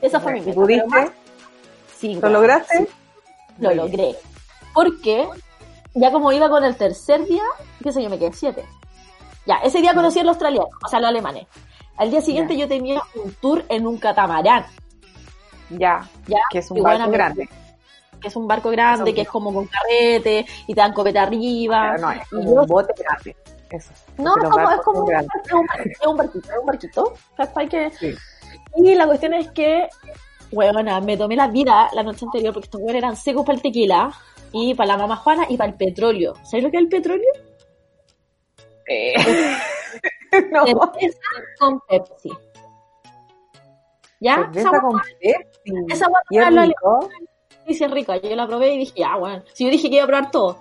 Esa fue mi meta. ¿Pudiste? más- Sí, ¿Lo lograste? sí, lo logré. Porque ya como iba con el tercer día, qué sé yo, me quedé siete. Ya, ese día conocí a los australianos, o sea, los alemanes. Al día siguiente Ya. yo tenía un tour en un catamarán, Ya, ya, que es un bueno, barco grande. que es un barco grande, Eso que es como con carrete, y te dan copete arriba. Pero no, es y como un bote grande. Eso. No, es como, es como un, grandes. es un barquito, es un barquito, un barquito. ¿cachai? Que- Sí. Y la cuestión es que, huevona, me tomé la vida la noche anterior porque estos huevos eran secos para el tequila y para la mamá Juana y para el petróleo. ¿Sabes lo que es el petróleo? Eh, no, Cerveza con Pepsi. ¿Ya? cerveza Esa con Pepsi. esa hueá Y sí, es rica. Yo la probé y dije, ya, bueno. Si yo dije que iba a probar todo.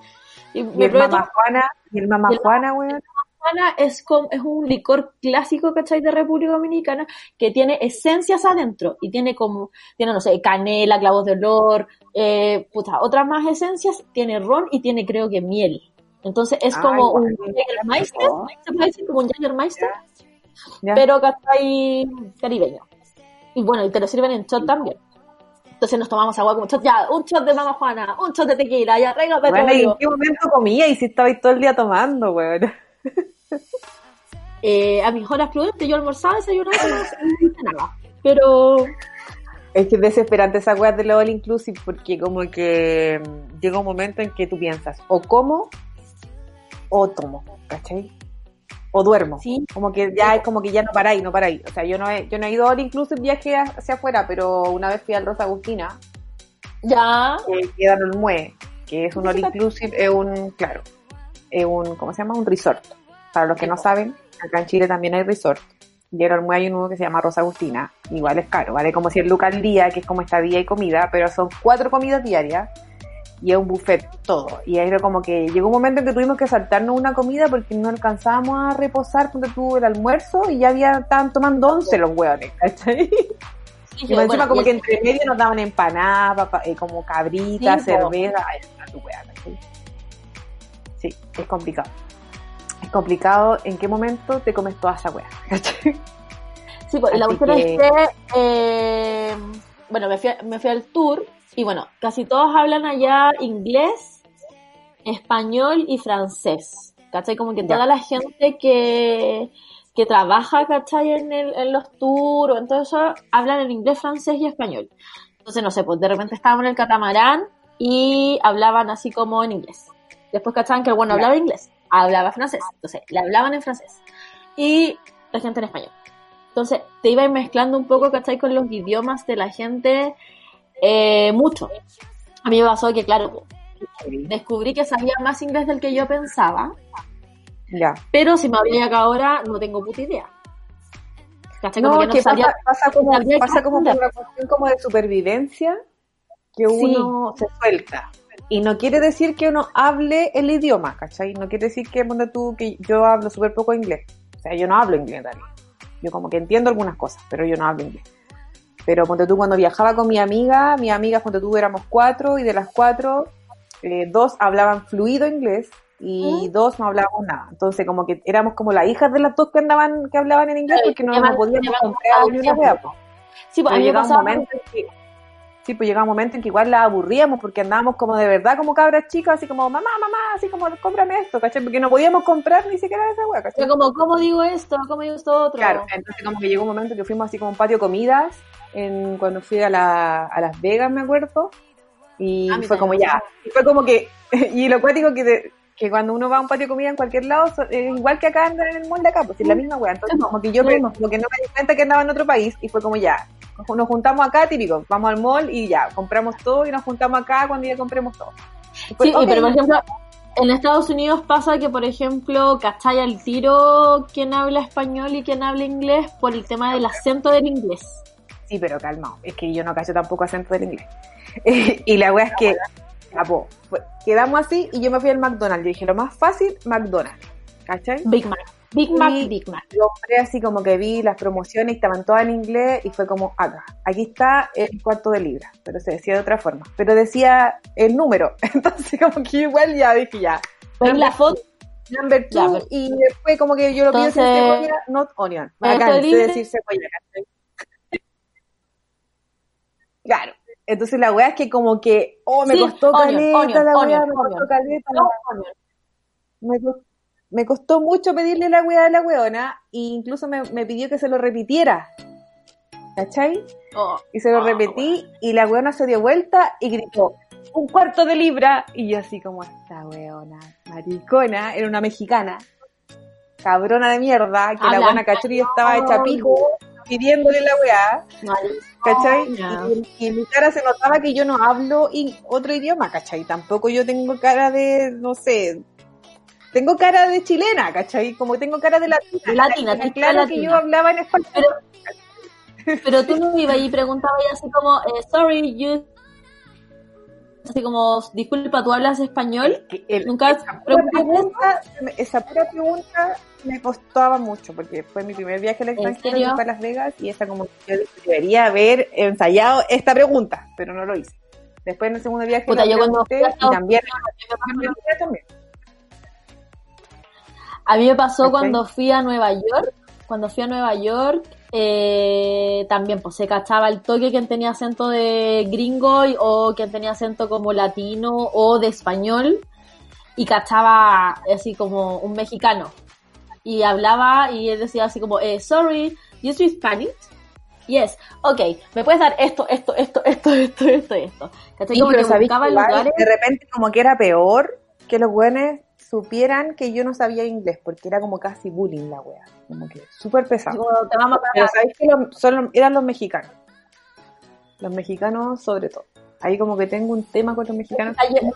Y Y me el probé mamá Juana, y el mamá Y el Juana, weón. Juana es, como, es un licor clásico, ¿cachai? De República Dominicana, que tiene esencias adentro y tiene como, tiene, no sé, canela, clavos de olor, eh, puta, otras más esencias, tiene ron y tiene creo que miel. Entonces es Ay, como un guau. Jägermeister, se puede decir como un Jägermeister, pero ¿cachai? Caribeño. Y bueno, y te lo sirven en shot también. Entonces nos tomamos agua como shot, ya, un shot de mama Juana, un shot de tequila, ya, traiga Bueno, ¿y petróleo. en qué momento comía? Y si estabais todo el día tomando, weón. Eh, a mis horas prudentes yo almorzaba, desayunaba, y nada. Pero Es que es desesperante esa weá de lo all inclusive porque como que mm, llega un momento en que tú piensas, o como o tomo, ¿cachai? O duermo. sí, Como que ya es como que ya no paráis, no paráis. O sea, yo no he, yo no he ido all inclusive viaje hacia afuera, pero una vez fui al Rosa Agustina, ya, que queda en Olmué, que es un all inclusive, es un, claro, es un, ¿cómo se llama? Un resort. Para los que no saben, acá en Chile también hay resort. Y en Olmué hay uno que se llama Rosa Agustina. Igual es caro, vale como 100 lucas al día, que es como estadía y comida, pero son cuatro comidas diarias y es un buffet todo. Y ahí era como que llegó un momento en que tuvimos que saltarnos una comida porque no alcanzábamos a reposar cuando tuvo el almuerzo y ya había, estaban tomando once los hueones, ¿cachai? sí, Y encima bueno, como y que el- entre medio nos daban empanadas, eh, como cabrita, Sí, cerveza, ay, está tu weá, ¿cachai? Sí, es complicado. Es complicado en qué momento te comes toda esa weá, sí, pues, la cuestión que- es que, eh, bueno, me fui, a- me fui al tour y bueno, casi todos hablan allá inglés, español y francés. ¿Cachai? Como que Ya. toda la gente que, que trabaja, ¿cachai? En, el, en los tours o en todo eso, hablan en inglés, francés y español. Entonces, no sé, pues de repente estábamos en el catamarán y hablaban así como en inglés. Después cachaban que el bueno Ya. hablaba inglés, hablaba francés. Entonces, le hablaban en francés. Y la gente en español. Entonces, te iba mezclando un poco, ¿cachai? Con los idiomas de la gente eh, mucho. A mí me pasó que, claro, descubrí que sabía más inglés del que yo pensaba, Ya. pero si me habría acá ahora, no tengo puta idea. ¿Cachai? Como No, que es no que sabía- pasa, pasa como, pasa como por una cuestión como de supervivencia que Sí. uno se suelta. Y no quiere decir que uno hable el idioma, ¿cachai? No quiere decir que, ponte tú, que yo hablo súper poco inglés. O sea, yo no hablo inglés, Dani. Yo como que entiendo algunas cosas, pero yo no hablo inglés. Pero ponte tú, cuando viajaba con mi amiga, mi amiga, ponte tú, éramos cuatro, y de las cuatro, eh, dos hablaban fluido inglés y ¿Mm? dos no hablábamos nada. Entonces, como que éramos como las hijas de las dos que andaban, que hablaban en inglés, porque no, que no van- podíamos comprar ni una. Sí, pues a mí me llegaba un pasaba... momento en que, sí, pues llegaba un momento en que igual la aburríamos porque andábamos como de verdad como cabras chicas, así como mamá, mamá, así como cómprame esto, ¿cachai? Porque no podíamos comprar ni siquiera esa hueá, ¿cachai? Yo como, ¿cómo digo esto? ¿Cómo digo esto otro? Claro, entonces como que llegó un momento que fuimos así como un patio comidas, en, cuando fui a, la, a Las Vegas, me acuerdo, y A mí fue como ya, y fue como que, y lo cuático que, de- que cuando uno va a un patio de comida en cualquier lado, es igual que acá andar en el mall de acá, pues es la misma hueá, entonces como que yo como que no me di cuenta que andaba en otro país, y fue como ya, nos- juntamos acá, típico, vamos al mall y ya, compramos todo y nos juntamos acá cuando ya compremos todo. Sí, y ok, pero por ejemplo, en Estados Unidos pasa que, por ejemplo, ¿cachai al tiro quién habla español y quién habla inglés por el tema del acento del inglés? Sí, pero calmado. Es que yo no cacho tampoco acento del inglés. y la wea es que, capo, quedamos así y yo me fui al McDonald's. Yo dije, lo más fácil, McDonald's. ¿Cachai? Big Mac. Big Mac, Y Big Mac. Yo compré así como que vi las promociones y estaban todas en inglés y fue como acá, aquí está el cuarto de libra, pero se decía de otra forma, pero decía el número, entonces como que igual ya dije ya, ¿Ves la foto? number Ya, two pero- y después como que yo lo sin Entonces- cebolla, not onion, de libra. decir cebolla. Claro. Entonces la weá es que como que, oh, me Sí, costó onion, caleta onion, la weá, me costó caleta. No. Me, cos- me costó mucho pedirle la weá a la weona e incluso me, me pidió que se lo repitiera. ¿Cachai? Oh, Y se lo Ah, repetí y la weona se dio vuelta y gritó, un cuarto de libra. Y yo así como, esta weona, maricona, era una mexicana, cabrona de mierda, que la Habla cachó y yo estaba hecha pico pidiéndole la weá. ¿Cachai? Y, y en mi cara se notaba que yo no hablo in- otro idioma, ¿cachai? Tampoco yo tengo cara de, no sé, tengo cara de chilena, ¿cachai? Como tengo cara de latina. De latina, ¿cachai? tienes claro que yo hablaba en español. Pero tú no ibas y preguntabas así como, eh, sorry, you... Así como, disculpa, ¿tú hablas español? El- Nunca esa, pura pregunta, esa pura pregunta me costaba mucho, porque fue mi primer viaje al extranjero, serio? que fue a Las Vegas, y esa como yo debería haber ensayado esta pregunta, pero no lo hice. Después en el segundo viaje Puta, yo pregunté y también. A mí me pasó ¿Cachai? cuando fui a Nueva York, cuando fui a Nueva York, eh, también pues se cachaba el toque quien tenía acento de gringo o quien tenía acento como latino o de español y cachaba así como un mexicano y hablaba y él decía así como, eh, sorry, you speak Spanish? Yes, ok, me puedes dar esto, esto, esto, esto, esto, esto, esto. ¿Cachai? Sí, Como pero que buscaba lugares. de repente como que era peor que los güeyes supieran que yo no sabía inglés, porque era como casi bullying la wea, como que súper pesado. como, te vamos a Pero pagar. sabéis que lo- son- eran los mexicanos, los mexicanos sobre todo. Ahí como que tengo un tema con los mexicanos. Está lleno-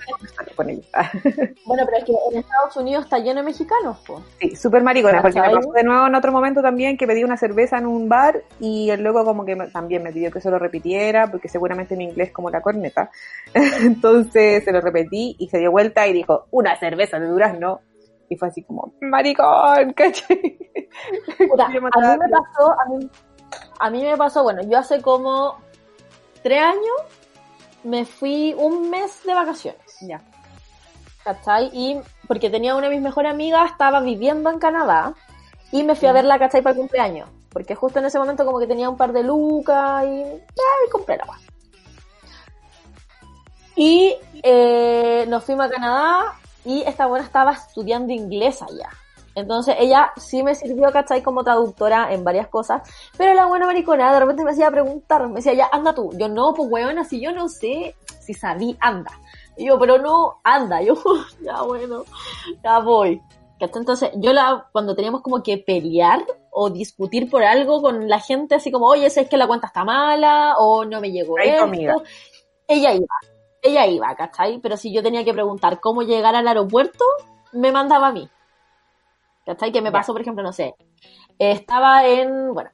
con ellos. Bueno, pero es que en Estados Unidos está lleno de mexicanos, pues. Sí, súper maricona, porque me pasó de nuevo en otro momento también que pedí una cerveza en un bar y el loco como que me- también me pidió que se lo repitiera, porque seguramente mi inglés como la corneta. Entonces se lo repetí y se dio vuelta y dijo, una cerveza de durazno. Y fue así como, maricón, Yo a mí me pasó, a mí, a mí me pasó, bueno, yo hace como tres años me fui un mes de vacaciones, Ya. ¿cachai? Y porque tenía una de mis mejores amigas, estaba viviendo en Canadá y me fui a verla, ¿cachai? Para el cumpleaños. Porque justo en ese momento como que tenía un par de lucas y, y compré la agua. Y eh, nos fuimos a Canadá y esta buena estaba estudiando inglés allá. Entonces ella sí me sirvió, ¿cachai? Como traductora en varias cosas. Pero la buena maricona de repente me hacía preguntar, me decía, ya, anda tú. Yo, no, pues weona, si yo no sé, si sabí, anda. Y yo, pero no, anda. Yo, ya bueno, ya voy. ¿Cachai? Entonces, yo la, cuando teníamos como que pelear o discutir por algo con la gente, así como, oye, es que la cuenta está mala, o no me llegó esto. amiga. Ella iba, ella iba, ¿cachai? Pero si yo tenía que preguntar cómo llegar al aeropuerto, me mandaba a mí. ¿Cachai? Que me pasó, por ejemplo, no sé, estaba en, bueno,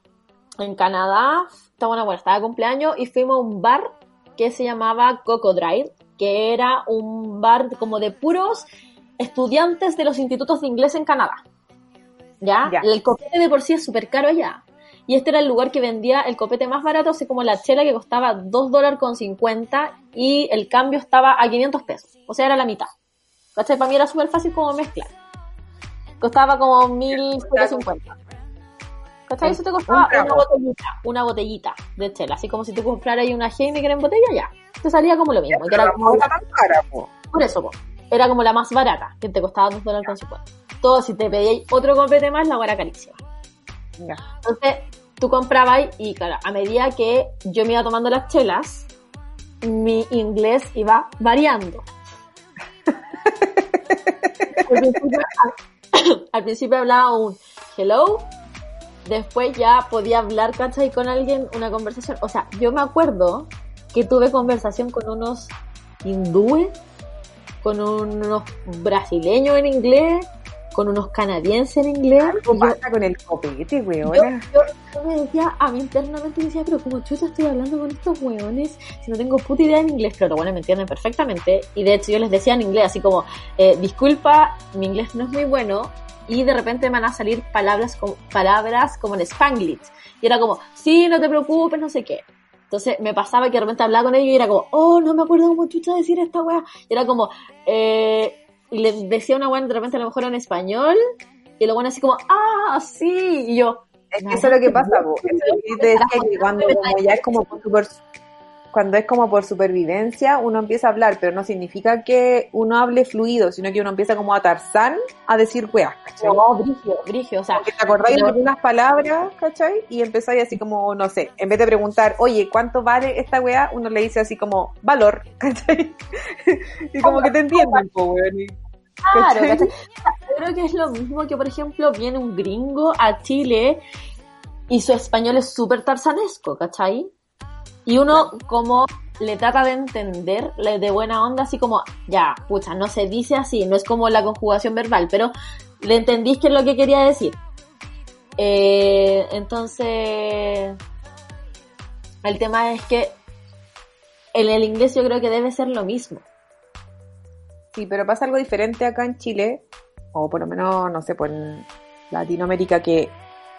en Canadá, estaba, bueno, estaba de cumpleaños y fuimos a un bar que se llamaba Cocodrile, que era un bar como de puros estudiantes de los institutos de inglés en Canadá. ¿Ya? Ya. El copete de por sí es súper caro allá. Y este era el lugar que vendía el copete más barato, así como la chela que costaba 2 dólares con 50 y el cambio estaba a 500 pesos. O sea, era la mitad. ¿Cachai? Para mí era súper fácil como mezclar. Costaba como 1150. ¿Cachai? Eso te costaba Un una botellita, una botellita de chela. Así como si tú compraras una Heineken en botella, ya. Te salía como lo mismo. que era la como cosa tan cara, po. por eso, po. era como la más barata, que te costaba 2 dólares con 50. Todo, si te pedíais otro copete más, la era carísima. Ya. Entonces, tú comprabas y, claro, a medida que yo me iba tomando las chelas, mi inglés iba variando. al, principio, hablaba un hello, después ya podía hablar, ¿cachai? Con alguien, una conversación. O sea, yo me acuerdo que tuve conversación con unos hindúes, con unos brasileños en inglés, con unos canadienses en inglés. Algo y yo- pasa con el copete, weona. yo- yo me decía, a mí internamente me decía, pero como chuta estoy hablando con estos hueones, si no tengo puta idea en inglés, pero los hueones me entienden perfectamente, y de hecho yo les decía en inglés, así como, eh, disculpa, mi inglés no es muy bueno, y de repente me van a salir palabras, como, palabras como en Spanglish. Y era como, sí, no te preocupes, no sé qué. Entonces me pasaba que de repente hablaba con ellos y era como, oh, no me acuerdo cómo chucha decir esta weá. Y era como, eh, y les decía una weá de repente a lo mejor en español, y lo bueno así como, ah, sí, y yo. Es que eso es lo que pasa, que te decía que cuando como ya es como por super- cuando es como por supervivencia, uno empieza a hablar, pero no significa que uno hable fluido, sino que uno empieza como a Tarzán a decir weas, ¿cachai? No, brigio, brigio, o sea, Porque te acordáis de algunas palabras, ¿cachai? Y empezáis así como, no sé, en vez de preguntar, oye, ¿cuánto vale esta weá? Uno le dice así como, valor, ¿cachai? y como que te entienden, po, weón. Claro, ¿cachai? creo que es lo mismo que, por ejemplo, viene un gringo a Chile y su español es súper tarzanesco, ¿cachai? Y uno como le trata de entender le- de buena onda, así como, ya, pucha, no se dice así, no es como la conjugación verbal, pero le entendís qué es lo que quería decir. Eh, entonces, el tema es que en el inglés yo creo que debe ser lo mismo. Sí, pero pasa algo diferente acá en Chile, o por lo menos, no sé, pues en Latinoamérica, que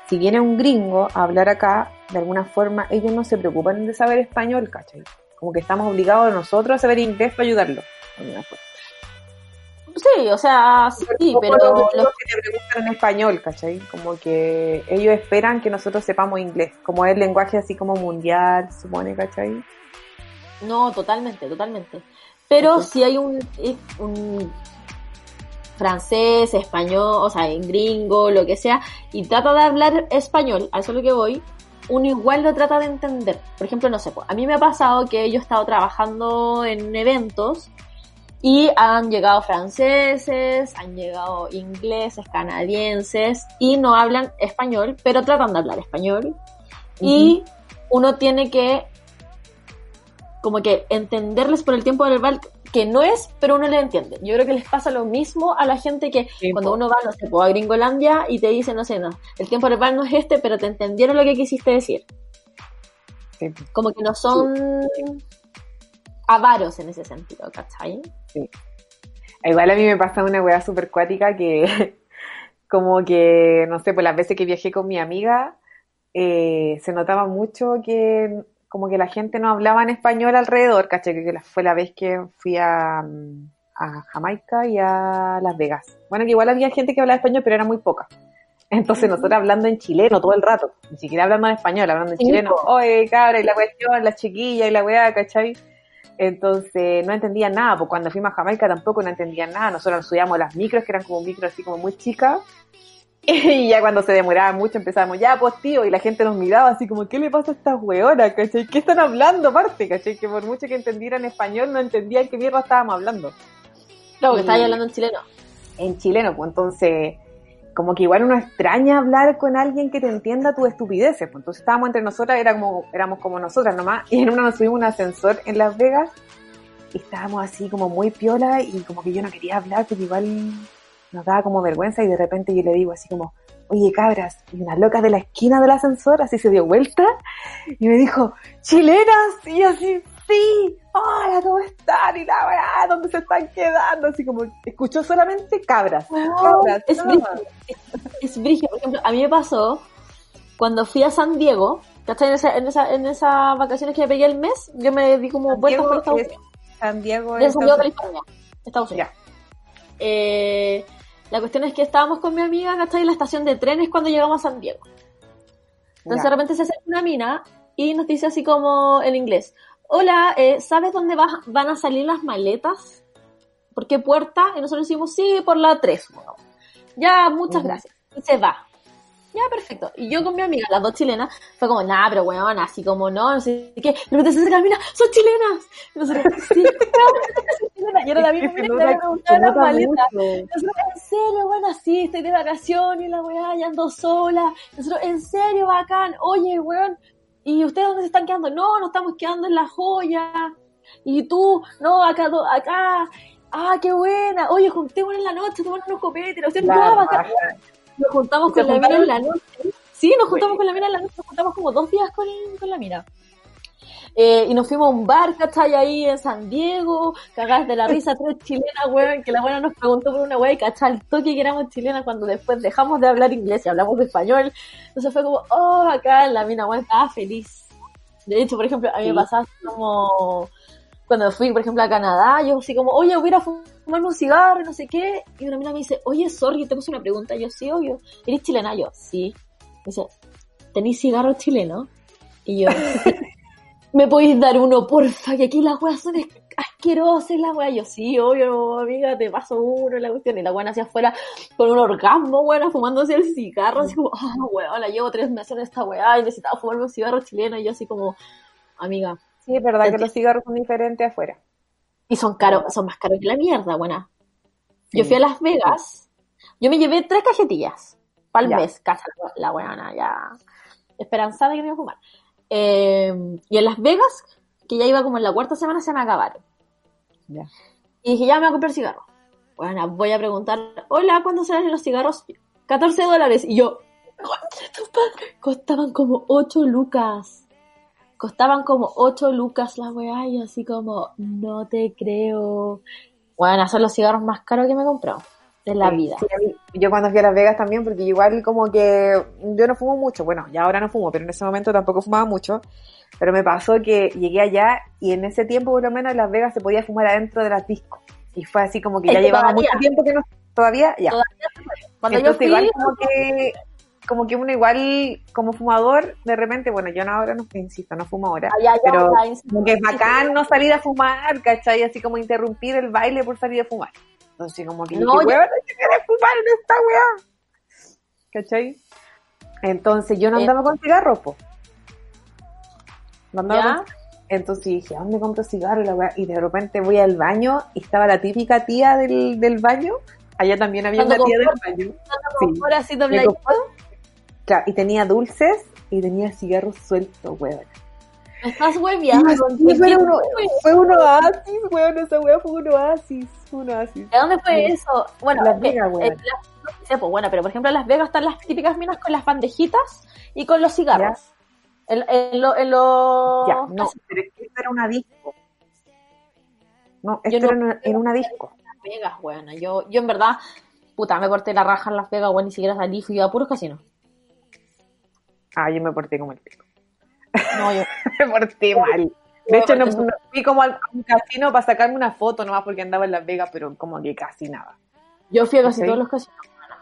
si viene un gringo a hablar acá, de alguna forma, ellos no se preocupan de saber español, ¿cachai? Como que estamos obligados nosotros a saber inglés para ayudarlo. Sí, o sea, sí, pero por lo lo- menos que te preguntan en español, ¿cachai? Como que ellos esperan que nosotros sepamos inglés, como es el lenguaje así como mundial, supone, ¿cachai? no, totalmente, totalmente. Pero si hay un, eh, un francés, español, o sea, en gringo, lo que sea, y trata de hablar español, a eso es lo que voy, uno igual lo trata de entender. Por ejemplo, no sé, a mí me ha pasado que yo he estado trabajando en eventos y han llegado franceses, han llegado ingleses, canadienses y no hablan español, pero tratan de hablar español. Y uno tiene que como que entenderles por el tiempo verbal que no es, pero uno le entiende. Yo creo que les pasa lo mismo a la gente que Sí, cuando uno va, no sé, a Gringolandia y te dicen, no sé, no, el tiempo verbal no es este, pero te entendieron lo que quisiste decir. Sí. Como que no son avaros en ese sentido, ¿cachai? Igual a mí me pasa una weá súper cuática que, como que, no sé, pues las veces que viajé con mi amiga, eh, se notaba mucho que, como que la gente no hablaba en español alrededor, ¿cachai? Que fue la vez que fui a, a Jamaica y a Las Vegas. Bueno, que igual había gente que hablaba español, pero era muy poca. Entonces nosotros hablando en chileno todo el rato, ni siquiera hablando en español, hablando en chileno, oye, cabra, y la cuestión, la chiquilla y la weá, ¿cachai? Entonces no entendían nada, pues cuando fuimos a Jamaica tampoco no entendían nada, nosotros nos subíamos las micros, que eran como micros así como muy chicas, y ya cuando se demoraba mucho empezábamos, ya pues tío, y la gente nos miraba así como, ¿qué le pasa a estas weonas, cachai? ¿Qué están hablando aparte, cachai? Que por mucho que entendieran español no entendían qué mierda estábamos hablando Claro, que estáis hablando en chileno. en chileno, pues entonces, como que igual uno extraña hablar con alguien que te entienda tus estupideces, pues entonces estábamos entre nosotras, era como, éramos como nosotras nomás, y en una nos subimos a un ascensor en Las Vegas, y estábamos así como muy piola, y como que yo no quería hablar, porque igual nos daba como vergüenza, y de repente yo le digo así como, oye cabras, y una loca de la esquina del ascensor, así se dio vuelta, y me dijo, chilenas, y así, sí, hola, ¿cómo están? Y la weá, ¿dónde se están quedando? Así como, escuchó solamente cabras. cabras es brígido. Por ejemplo, a mí me pasó cuando fui a San Diego, ¿cachai? En esa, en esa, en esas vacaciones que me pegué el mes, yo me di como San vueltas Diego por Estados es- Unidos. San Diego es San Diego, Estados California, Estados Unidos. Eh, la cuestión es que estábamos con mi amiga, ¿cachai? En la estación de trenes cuando llegamos a San Diego. Entonces Ya. de repente se acerca una mina y nos dice así como en inglés, hola, eh, ¿sabes dónde va- van a salir las maletas? ¿Por qué puerta? Y nosotros decimos, sí, por la 3. Bueno, ya, muchas gracias. Y se va. Ya, perfecto. Y yo con mi amiga, las dos chilenas, fue como, nah, pero weón, así como no, no sé qué. De repente se acerca la mina, son chilenas. Y nosotros, sí. Y era la misma que me preguntaba las maletas. Nosotros, en serio, bueno, sí, estoy de vacaciones y la weá, ya ando sola. Nosotros, en serio, bacán. Oye, weón, ¿y ustedes dónde se están quedando? No, nos estamos quedando en la joya. Y tú, no, acá, do- acá. Ah, qué buena. Oye, juntémonos en la noche, tomar unos copetes. Bacán. raja. Nos juntamos ¿Y se con la mina en la noche. Sí, nos juntamos con la mina en la noche. Nos juntamos como dos días con, con la mina. Eh, y nos fuimos a un bar, ¿cachai? Ahí en San Diego, cagadas de la risa, tres chilenas, weón, que la buena nos preguntó por una weá y cachai el toque que éramos chilenas cuando después dejamos de hablar inglés y hablamos de español. Entonces fue como, oh, acá la mina, weón, estaba feliz. De hecho, por ejemplo, a mí me pasaba como cuando fui, por ejemplo, a Canadá, yo así como, oye, hubiera fumarme un cigarro, no sé qué, y una mina me dice, oye, sorry, te puse una pregunta, yo sí, obvio, ¿eres chilena? Yo, sí. Dice, ¿tenéis cigarro chileno? Y yo, ¿me podéis dar uno, porfa? Que aquí las weas son asquerosas, las weas. Yo, sí, obvio, amiga, te paso uno, la cuestión. Y la buena hacia afuera con un orgasmo, buena, fumándose el cigarro, así como, oh, weón, la llevo tres meses en esta wea y necesitaba fumarme un cigarro chileno. Y yo así como, amiga. Sí, es verdad que los cigarros son diferentes afuera. Y son caros, son más caros que la mierda, buena. Yo fui a Las Vegas, yo me llevé tres cajetillas para el mes, casa la buena, ya esperanzada de que me iba a fumar. Eh, y en Las Vegas, que ya iba como en la cuarta semana, se me acabaron. Y dije, ya me voy a comprar cigarros. Bueno, voy a preguntar, hola, ¿cuándo salen los cigarros? 14 dólares. Y yo, costaban como 8 lucas. Costaban como 8 lucas las weá y así como, no te creo. Bueno, son los cigarros más caros que me he comprado de la vida. yo cuando fui a Las Vegas también, porque igual como que yo no fumo mucho, bueno, ya ahora no fumo, pero en ese momento tampoco fumaba mucho, pero me pasó que llegué allá y en ese tiempo por lo menos en Las Vegas se podía fumar adentro de las discos. Y fue así como que ya llevaba mucho tiempo que no, todavía, ya. Cuando yo fui, igual como que como que uno igual como fumador, de repente, bueno, yo no ahora no insisto, no fumo ahora, ah, pero como que es bacán no salir a fumar, ¿cachai? Así como interrumpir el baile por salir a fumar. Entonces, como que, no, yo... quiero fumar en esta weá. ¿Cachai? Entonces, yo no eh. andaba con cigarros, po. No andaba Entonces dije, ¿a dónde compro cigarros? Y, y de repente voy al baño y estaba la típica tía del, del baño. Allá también había una tía del baño. Sí. Así claro, y tenía dulces y tenía cigarros sueltos, weón. Estás hueviando. fue, uno, fue un oasis, weón. Esa wea fue un oasis. Un oasis. ¿De dónde fue eso? Bueno, Las Vegas, weón. Eh, pues, bueno, pero por ejemplo en Las Vegas están las típicas minas con las bandejitas y con los cigarros. En, en, lo, en lo... Ya, no, pero es que esto era una disco. No, esto era en, en una disco. Las Vegas, weón. Yo, yo en verdad, puta, me corté la raja en Las Vegas, weón, ni siquiera salí, fui a puros casinos. Ah, yo me porté como el pico. No, yo me porté mal. De hecho, no, fui como a un casino para sacarme una foto nomás porque andaba en Las Vegas, pero como que casi nada. Yo fui a casi todos los casinos.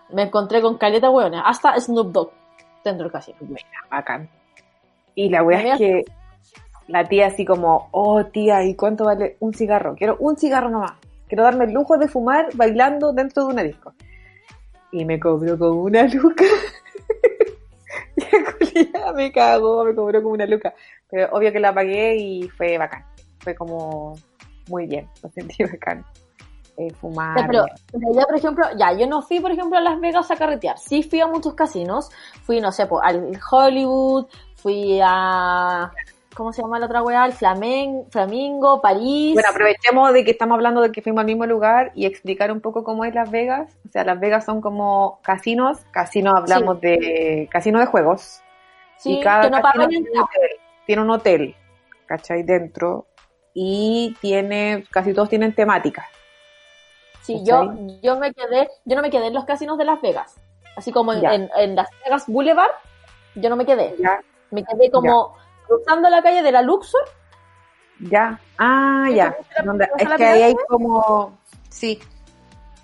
Me encontré con caleta hueones, hasta Snoop Dogg dentro del casino. Buena, bacán. Y la wea es que la tía así como, oh tía, ¿y cuánto vale un cigarro? Quiero un cigarro nomás. Quiero darme el lujo de fumar bailando dentro de una disco. Y me cobró como una luca. ya me cagó, me cobró como una luca. Pero obvio que la pagué y fue bacán. Fue como muy bien, lo sentí bacán. Eh, fumar. pero, ya, por ejemplo, ya, yo no fui, por ejemplo, a Las Vegas a carretear. Sí fui a muchos casinos. Fui, no sé, pues, al Hollywood, fui a ¿cómo se llama la otra weá? El Flamen, Flamingo, París. Bueno, aprovechemos de que estamos hablando de que fuimos al mismo lugar y explicar un poco cómo es Las Vegas. O sea, Las Vegas son como casinos, casinos hablamos de casinos de juegos. Sí, y cada que no tiene, un hotel, tiene un hotel, ¿cachai? Dentro. Y tiene, casi todos tienen temáticas. Sí, yo, yo me quedé, yo no me quedé en los casinos de Las Vegas. Así como en, en, Las Vegas Boulevard, yo no me quedé. Me quedé como cruzando la calle de la Luxor. Ya, ah, ya. es que ahí hay como, sí,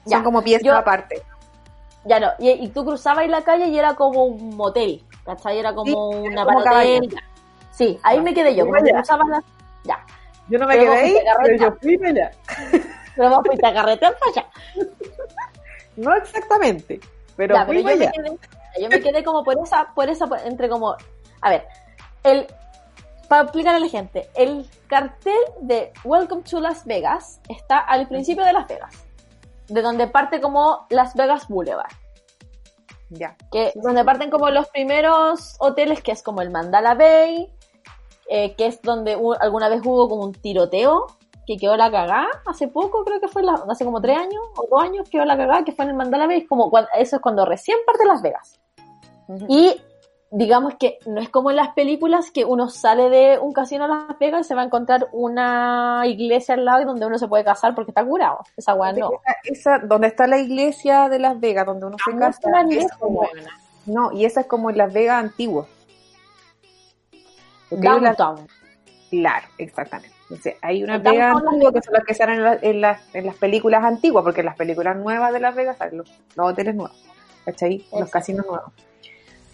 ya. son como piezas aparte. Ya no, y, tú cruzabas la calle y era como un motel, ¿cachai? Era como una hotel. Sí, ahí me quedé yo, como cruzabas la... Ya. Yo no me quedé ahí, pero yo fui allá. Pero vos fuiste a carretear para allá. No exactamente, pero, fui yo, me quedé, yo me quedé como por esa, por esa, entre como, a ver, el para explicar a la gente, el cartel de Welcome to Las Vegas está al principio de Las Vegas, de donde parte como Las Vegas Boulevard. Ya. Que, donde parten como los primeros hoteles, que es como el Mandala Bay, eh, que es donde alguna vez hubo como un tiroteo, que quedó la cagada, hace poco, creo que fue, hace como tres años o dos años quedó la cagada, que fue en el Mandala Bay, como eso es cuando recién parte Las Vegas. Y digamos que no es como en las películas que uno sale de un casino a Las Vegas y se va a encontrar una iglesia al lado y donde uno se puede casar porque está curado. Esa weá no. Esa, esa- donde está la iglesia de Las Vegas, donde uno se Ah, casa, no, es lejos, como- weona. no, y esa es como en Las Vegas una- Downtown. Claro, exactamente. Entonces, hay una Vegas que son las que salen en, la- en las, en las películas antiguas, porque en las películas nuevas de Las Vegas salen los, los hoteles nuevos, ¿cachai? Los casinos nuevos.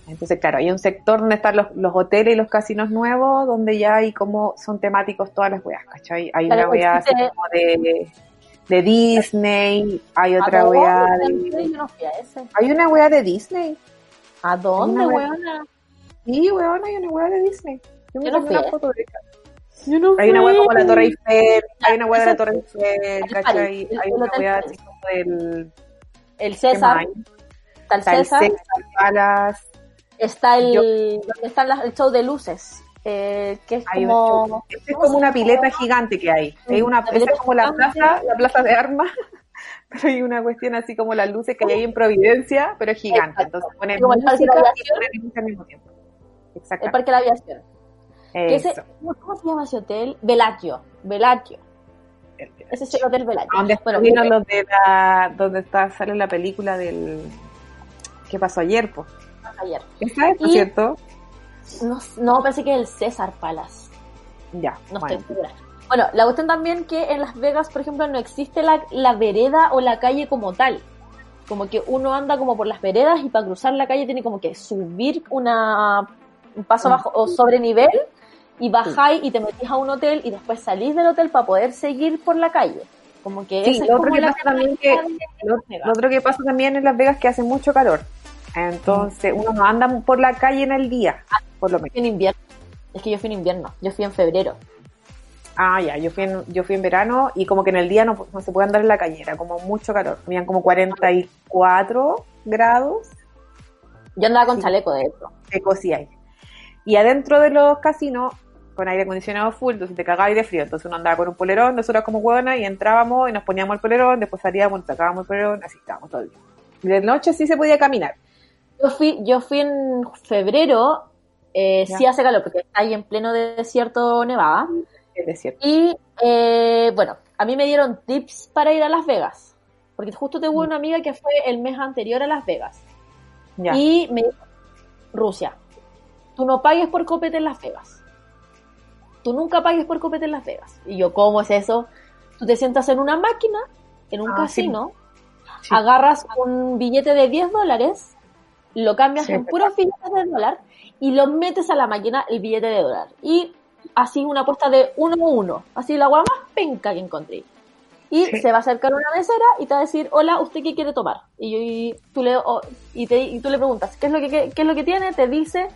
Entonces, claro, hay un sector donde están los, los hoteles y los casinos nuevos, donde ya hay como, son temáticos todas las weas, ¿cachai? Hay Claro, una wea así como de, de Disney, hay ¿A otra wea de... no a ese. Hay una wea de Disney. ¿A dónde, wea- weona? Sí, weón, hay una wea de Disney. Yo me Yo no fui una foto de esa. Yo no Hay una wea como la Torre Eiffel, hay una wea de la Torre Eiffel, el ¿cachai? Hay una wea así como del... El ¿qué César, el Está el César, César Palace, está el, Yo- donde está la- el show de luces, eh, que es hay como... Esta es como una pileta gigante que hay. Hay una, La esa es como la plaza, la plaza de armas, pero hay una cuestión así como las luces que hay ahí en Providencia, pero es gigante. Exacto. Entonces ponen Como el Parque de Aviación. al mismo tiempo. El Exactamente. Parque de la Aviación. Que ese-. ¿cómo, se llama ese hotel? Velagio. Velagio. Ese es el hotel Velagio. A donde Bueno, estuvieron los de la, donde está, sale la película del, ¿qué pasó ayer, pues? Ayer. ¿Esa es, Y- cierto? No, no, parece que es el César Palace. Ya, No bueno. estoy segura. Bueno, la cuestión también que en Las Vegas, por ejemplo, no existe la, la vereda o la calle como tal. Como que uno anda como por las veredas y para cruzar la calle tiene como que subir una, un paso Mm. bajo o sobre nivel y bajáis y te metís a un hotel y después salís del hotel para poder seguir por la calle. Como que Sí, es lo otro como que la pasa también que- Lo, lo otro que pasa también en Las Vegas es que hace mucho calor. Entonces, uno no anda por la calle en el día, por lo menos. En invierno. Es que yo fui en invierno. Yo fui en febrero. Ah, ya, yo fui en, yo fui en verano y como que en el día no, no se puede andar en la calle, era como mucho calor. Habían como 44 grados Yo andaba con chaleco, de hecho. de cosía ahí. Y adentro de los casinos, con aire acondicionado full, entonces te cagabas de frío. Entonces uno andaba con un polerón, nosotros como hueonas, y entrábamos y nos poníamos el polerón, después salíamos, sacábamos el polerón, así estábamos todo el día. Y de noche sí se podía caminar. Yo fui, yo fui en febrero, eh, sí hace calor, porque está ahí en pleno desierto Nevada. Decir, Y eh, bueno, a mí me dieron tips para ir a Las Vegas. Porque justo tuve una amiga que fue el mes anterior a Las Vegas. ya. Y me dijo, Rusia, tú no pagues por copete en Las Vegas. Tú nunca pagues por copete en Las Vegas. Y yo, ¿cómo es eso? Tú te sientas en una máquina, en un Ah, casino, Sí. agarras un billete de 10 dólares, lo cambias Sí, en es puros billetes de dólar y lo metes a la máquina el billete de dólar. Y así una apuesta de uno a uno. Así la agua más penca que encontré. Y Sí. se va a acercar una mesera y te va a decir, hola, ¿usted qué quiere tomar? Y, yo- y tú, le, y, te, y tú le preguntas, ¿qué es, lo que, qué, qué es lo que tiene? Te dice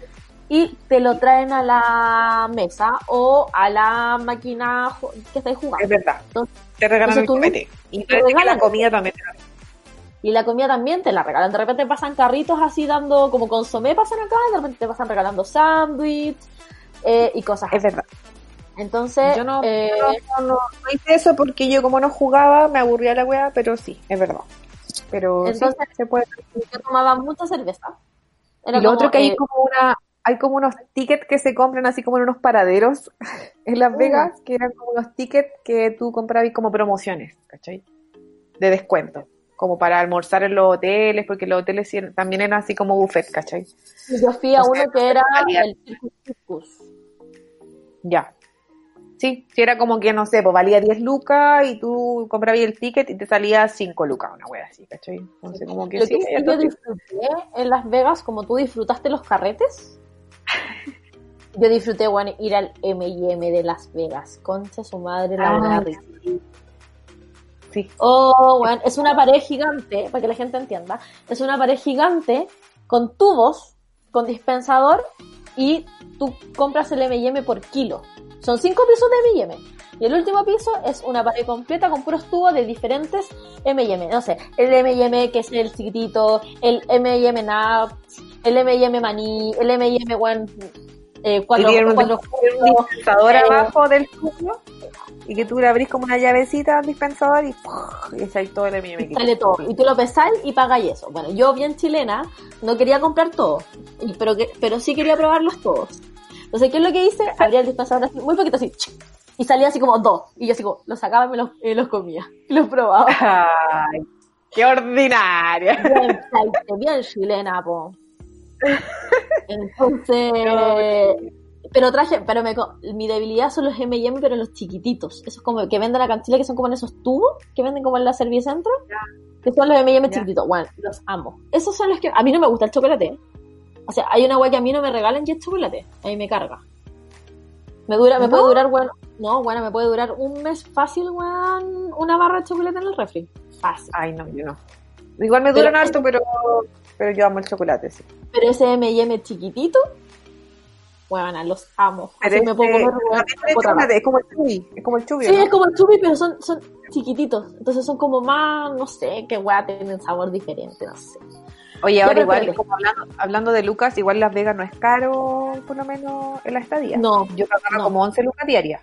y te lo traen a la mesa o a la máquina que estáis Es jugando. verdad. Entonces, Te regalan el entonces tú no- copete. Y te que la regalan- comida también Y la comida también te la regalan. De repente pasan carritos así dando, como consomé pasan acá, de repente te pasan regalando sándwich eh, y cosas Es verdad. Entonces, Yo no, eh, no, no, no hice eso porque yo como no jugaba me aburría la wea, pero sí, es verdad. Pero sí, Entonces, se puede. yo tomaba mucha cerveza. Era Y lo como, otro que hay eh, como una, hay como unos tickets que se compran así como en unos paraderos en Las Vegas, que eran como unos tickets que tú comprabas como promociones, ¿cachai? De descuento, como para almorzar en los hoteles, porque los hoteles también eran así como buffet, ¿cachai? yo fui a o sea, uno que era el Circus. Ya. Sí, sí era como que, no sé, pues valía 10 lucas y tú comprabas el ticket y te salía 5 lucas, una wea así, ¿cachai? Entonces como que Lo sí, que sí yo disfruté en Las Vegas, como tú disfrutaste los carretes, yo disfruté, bueno, ir al M&M de Las Vegas. Concha su madre, la Ah, verdad. Sí, Oh, bueno, es una pared gigante, para que la gente entienda. Es una pared gigante con tubos, con dispensador y tú compras el M&M por kilo. Son cinco pisos de M&M. Y el último piso es una pared completa con puros tubos de diferentes M&M. No sé, el M&M que es el chiquitito, el M&M Nuts, el M&M Maní, el M&M, bueno, eh, cuatro, un, cuatro un dispensador eh, abajo del tubo y que tú le abrís como una llavecita al dispensador y, y echáis todo el M&M que sale todo. Y tú lo pesáis y pagáis eso. Bueno, yo bien chilena, no quería comprar todo, pero, que, pero sí quería probarlos todos. Entonces, ¿qué es lo que hice? Abría el dispensador así, muy poquito así, y salía así como dos. Y yo así como, los sacaba y me los, y los comía. Y los probaba. Ay, qué ordinaria. Bien, bien chilena, po. Entonces, pero traje, pero me, mi debilidad son los M&M, pero los chiquititos. Esos como que venden acá en Chile, que son como en esos tubos que venden como en la Servicentro. Que son los M&M chiquititos. Bueno, los amo. Esos son los que, a mí no me gusta el chocolate. O sea, hay una weá que a mí no me regalan y es chocolate. A mí me carga. Me dura, me ¿No? puede durar, bueno, no, bueno, me puede durar un mes fácil, weón, una barra de chocolate en el refri. Fácil. Ay, no, yo no. Igual me Pero- duran harto, pero, pero yo amo el chocolate, sí. Pero ese M&M chiquitito, bueno, los amo. Pero Así me puedo comer weón, también es como el chubi, es como el chubi, Sí, ¿no? es como el chubi, pero son, son chiquititos. Entonces son como más, no sé, qué weá, tienen sabor diferente, no sé. Oye, ¿Qué ahora igual, como hablando, hablando de Lucas, igual Las Vegas no es caro, por lo menos en la estadía. No, Yo pagaba no. como 11 lucas diarias.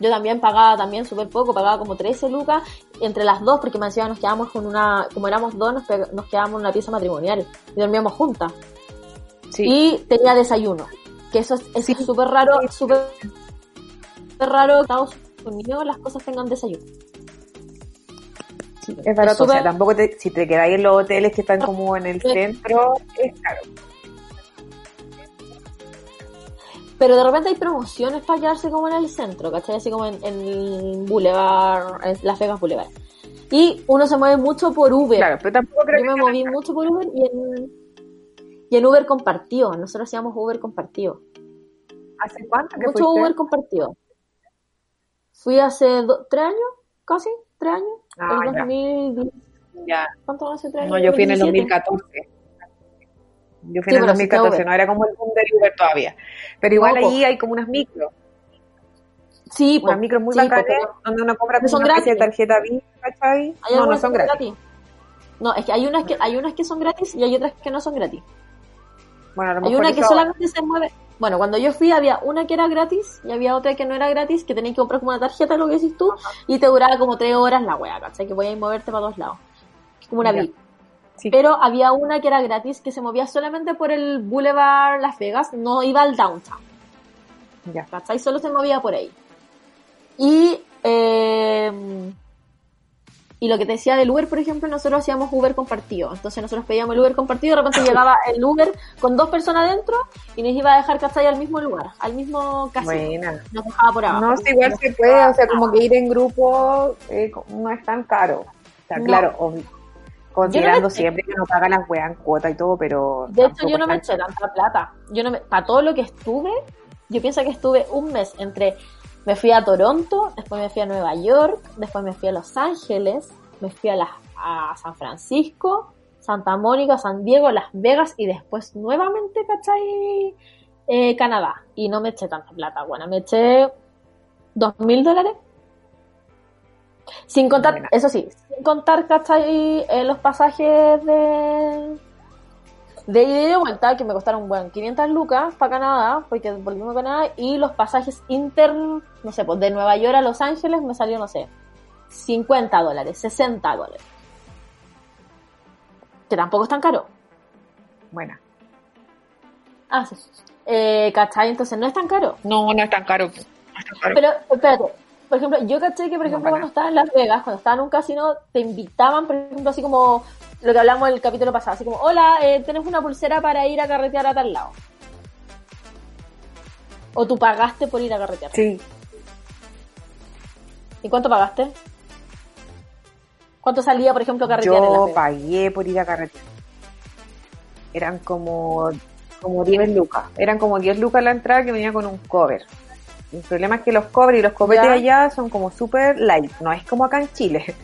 yo también pagaba también súper poco, pagaba como 13 lucas entre las dos, porque me decían nos quedamos con una, como éramos dos, nos, nos quedábamos en una pieza matrimonial y dormíamos juntas. Sí. Y tenía desayuno, que eso es eso Sí. es súper raro, súper raro que Estados Unidos las cosas tengan desayuno. Sí, es barato, o sea, tampoco te, si te quedáis en los hoteles que están como en el centro, es caro. Pero de repente hay promociones para quedarse como en el centro, ¿cachai? Así como en, en Boulevard, en Las Vegas Boulevard. Y uno se mueve mucho por Uber. Claro, pero tampoco creo Yo me que moví mucho por Uber y en, y en Uber compartido. Nosotros hacíamos Uber compartido. ¿Hace cuánto que Mucho fuiste? Uber compartido. Fui hace do- tres años, casi, tres años. Ah, el ya. 2010. Ya. ¿Cuánto hace tres años? No, yo fui en el 2017. 2014. Yo fui Sí, en el pero sí está 2014, Uber. no era como el boom del Uber todavía. Pero igual No, po. ahí hay como unas micros, Sí, po, unas micros muy sí, po, bacanas, donde uno compra son una especie de gratis. tarjeta Visa, ¿cachai? ¿Hay No, no algunas son que gratis. No, es que hay unas que hay unas que son gratis y hay otras que no son gratis. Bueno, a lo Hay una que solamente se mueve. Bueno, cuando yo fui había una que era gratis y había otra que no era gratis, que tenías que comprar como una tarjeta, lo que decís tú, y te duraba como tres horas la wea, ¿cachai? Que podías moverte para dos lados. Como una. VIP. Sí. Pero había una que era gratis que se movía solamente por el Boulevard Las Vegas, no iba al downtown, Ya. ¿cachai? Solo se movía por ahí. Y, eh, y lo que te decía del Uber, por ejemplo, nosotros hacíamos Uber compartido. Entonces nosotros pedíamos el Uber compartido, de repente llegaba el Uber con dos personas dentro y nos iba a dejar, ¿cachai? Al mismo lugar, al mismo casino. Buena. Nos dejaba por abajo. No, sí, igual se puede, o sea, como que ir en grupo eh, no es tan caro. O sea, No. claro, obvio, considerando siempre que no pagan las weas en cuota y todo, pero... De hecho, yo no me eché tanta plata. Yo no me, para todo lo que estuve, yo pienso que estuve un mes entre, me fui a Toronto, después me fui a Nueva York, después me fui a Los Ángeles, me fui a, a San Francisco, Santa Mónica, San Diego, Las Vegas y después nuevamente, ¿cachai? Eh, Canadá. Y no me eché tanta plata. Bueno, me eché dos mil dólares. Sin contar, eso sí, sin contar, ¿cachai? Eh, los pasajes de, de ida y de vuelta, que me costaron, bueno, 500 lucas para Canadá, porque volvimos a Canadá, y los pasajes inter, no sé, pues de Nueva York a Los Ángeles me salió, no sé, 50 dólares, 60 dólares. Que tampoco es tan caro. buena. Ah, sí. Eh, ¿Cachai? Entonces no es tan caro. No, no es tan caro. No es tan caro. Pero, espérate, por ejemplo, yo caché que, por ejemplo, cuando estaba en Las Vegas, cuando estaba en un casino, te invitaban, por ejemplo, así como lo que hablamos el capítulo pasado, así como, hola, eh, tenés una pulsera para ir a carretear a tal lado. O tú pagaste por ir a carretear. Sí, ¿Y cuánto pagaste? ¿Cuánto salía, por ejemplo, carretear en yo Vegas? pagué por ir a carretera. Eran como, como 10 lucas. Eran como 10 lucas la entrada que venía con un cover. El problema es que los covers y los Ya. allá son como super light, no es como acá en Chile.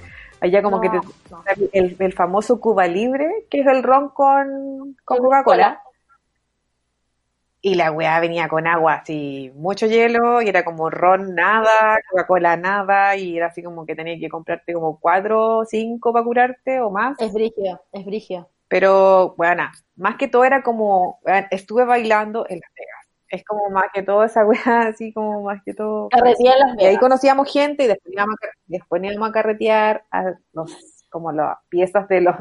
Allá como No, que te, no. el, el famoso Cuba Libre, que es el ron con, con Coca-Cola. Y la weá venía con agua, así, mucho hielo, y era como ron nada, Coca-Cola nada, y era así como que tenías que comprarte como cuatro o cinco para curarte o más. Es brígido, es brígido. Pero, bueno, más que todo era como, estuve bailando en Las Vegas, Es como más que todo esa weá, así como más que todo. Carretilla en Las Y ahí conocíamos gente y después íbamos a, después íbamos a carretear a los, como las piezas de los,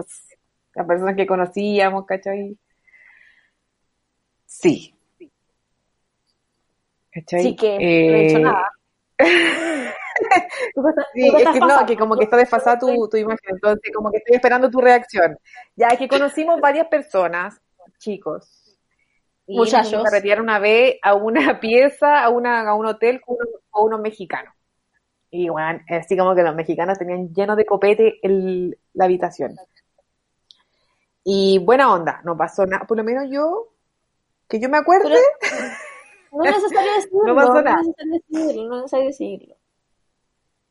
las personas que conocíamos, ¿cachai? Sí. ¿Cachai? Sí que no Eh, he hecho nada. Tú estás- Sí, es que no, que como que está desfasada tu, tu imagen, entonces como que estoy esperando tu reacción. Ya es que conocimos varias personas, chicos, y nos Muchachos. fuimos a una vez a una pieza, a una, a un hotel con unos, unos mexicanos. Y bueno, así como que los mexicanos tenían lleno de copete el, la habitación. Y buena onda, no pasó nada, por lo menos yo, que yo me acuerde, Pero- No es necesario decirlo. No pasó nada. es necesario decirlo, no es necesario decirlo.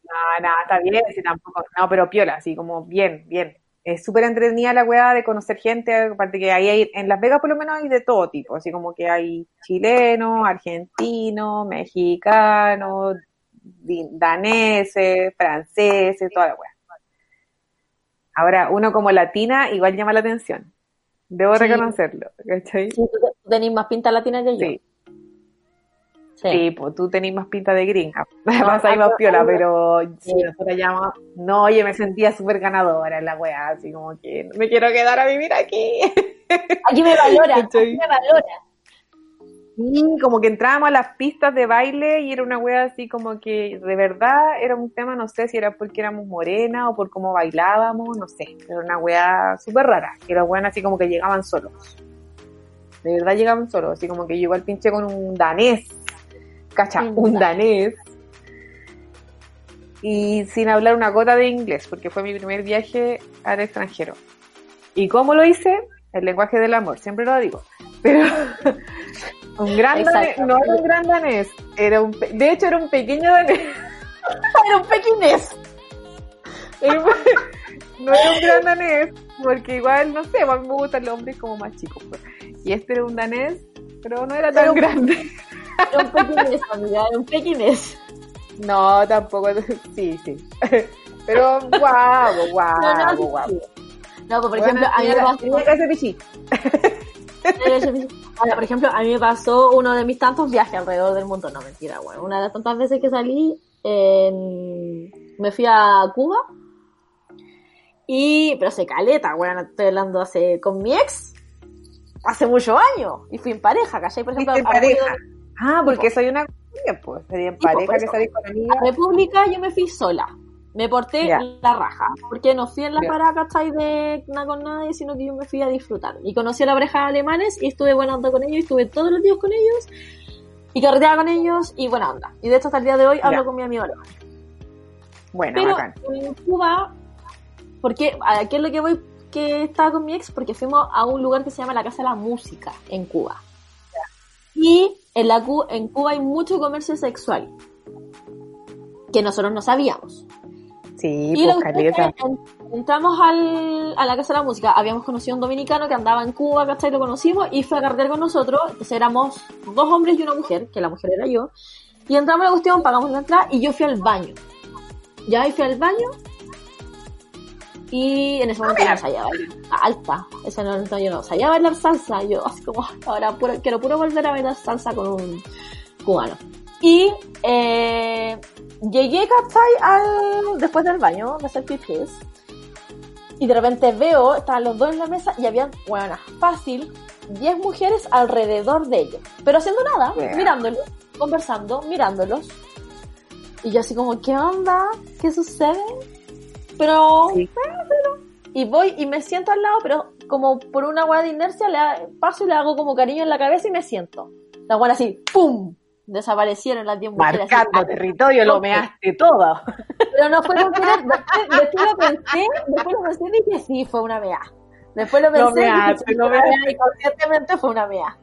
No, no, está bien, sí, tampoco. No, pero piola, así como bien, bien. Es súper entretenida la weá de conocer gente, aparte que ahí hay, en Las Vegas por lo menos hay de todo tipo, así como que hay chilenos, argentinos, mexicanos, daneses, franceses, toda la weá. Ahora, uno como latina igual llama la atención. Debo Sí. reconocerlo, ¿cachai? Sí, tú tú tenés más pinta latina que yo. Sí, Sí. sí, pues tú tenés más pinta de gringa. No, Vas más piola, pero Sí. nosotros no, oye, me sentía súper ganadora en la weá, así como que me quiero quedar a vivir aquí. Aquí me valora, aquí me valora. Y como que entrábamos a las pistas de baile y era una wea así como que de verdad era un tema, no sé si era porque éramos morenas o por cómo bailábamos, no sé, era una wea súper rara, que los weones así como que llegaban solos. De verdad llegaban solos, así como que yo igual pinché con un danés, cacha, Un un danés. Y sin hablar una gota de inglés, porque fue mi primer viaje al extranjero. ¿Y cómo lo hice? El lenguaje del amor, siempre lo digo. Pero un gran danés, no era un gran danés, era un, de hecho era un pequeño danés. Era un pequinés. No era un gran danés, porque igual, no sé, a mí me gustan los hombres como más chicos. pues. Y este era un danés, pero no era tan grande. Era un pequinés, amiga, era un pequinés. No, tampoco, sí, sí. Pero guapo, guapo, No, no, guapo. sí. No, pues, por Bueno, ejemplo, a mí me pasó. Ahora, por ejemplo, a mí me pasó uno de mis tantos viajes alrededor del mundo. No, mentira, bueno. Una de las tantas veces que salí, en- me fui a Cuba. Y, pero hace caleta, bueno, estoy hablando hace, con mi ex, hace muchos años. Y fui en pareja, ¿cachai? Por ejemplo, ¿Fuiste en pareja? Ah, porque soy una pues sería en pues, pareja que eso. salís con amigas. a República yo me fui sola. Me porté la raja. Porque no fui en la Ya. parada, ¿cachai? De nada con nadie, sino que yo me fui a disfrutar. Y conocí a la pareja de alemanes y estuve buena onda con ellos. Y estuve todos los días con ellos. Y carreteaba con ellos y buena onda. Y de hecho hasta el día de hoy hablo con mi amigo alemán. Bueno, Pero bacán. en Cuba, porque ¿a qué es lo que voy? Que estaba con mi ex porque fuimos a un lugar que se llama la Casa de la Música en Cuba. Y en, la, en Cuba hay mucho comercio sexual que nosotros no sabíamos. Sí, y pues caleta. entramos al, a la Casa de la Música, habíamos conocido a un dominicano que andaba en Cuba, ¿cachai? Lo conocimos y fue a carretear con nosotros, entonces éramos dos hombres y una mujer, que la mujer era yo, y entramos a la cuestión, pagamos la entrada y yo fui al baño. Ya ahí fui al baño y en ese momento yo no sabía bailar alta, ese momento yo no sabía bailar salsa, yo así como ahora puro- quiero puro volver a bailar salsa con un cubano. Y eh, llegué, ¿cachai? Al, después del baño, de hacer pipis. Y de repente veo, estaban los dos en la mesa y habían, bueno, fácil, 10 mujeres alrededor de ellos. Pero haciendo nada, Yeah. mirándolos, conversando, mirándolos. Y yo así como, ¿qué onda? ¿Qué sucede? Pero, Sí. bueno, pero- Y voy y me siento al lado, pero como por una hueá de inercia le paso y le hago como cariño en la cabeza y me siento. La hueá así, ¡pum! Desaparecieron las 10 mujeres. así, Marcando territorio, lo measte todo. pero no fue con querer, después, después lo pensé, después lo pensé y dije, sí, fue una mea. Después lo pensé mea, y conscientemente fue una mea.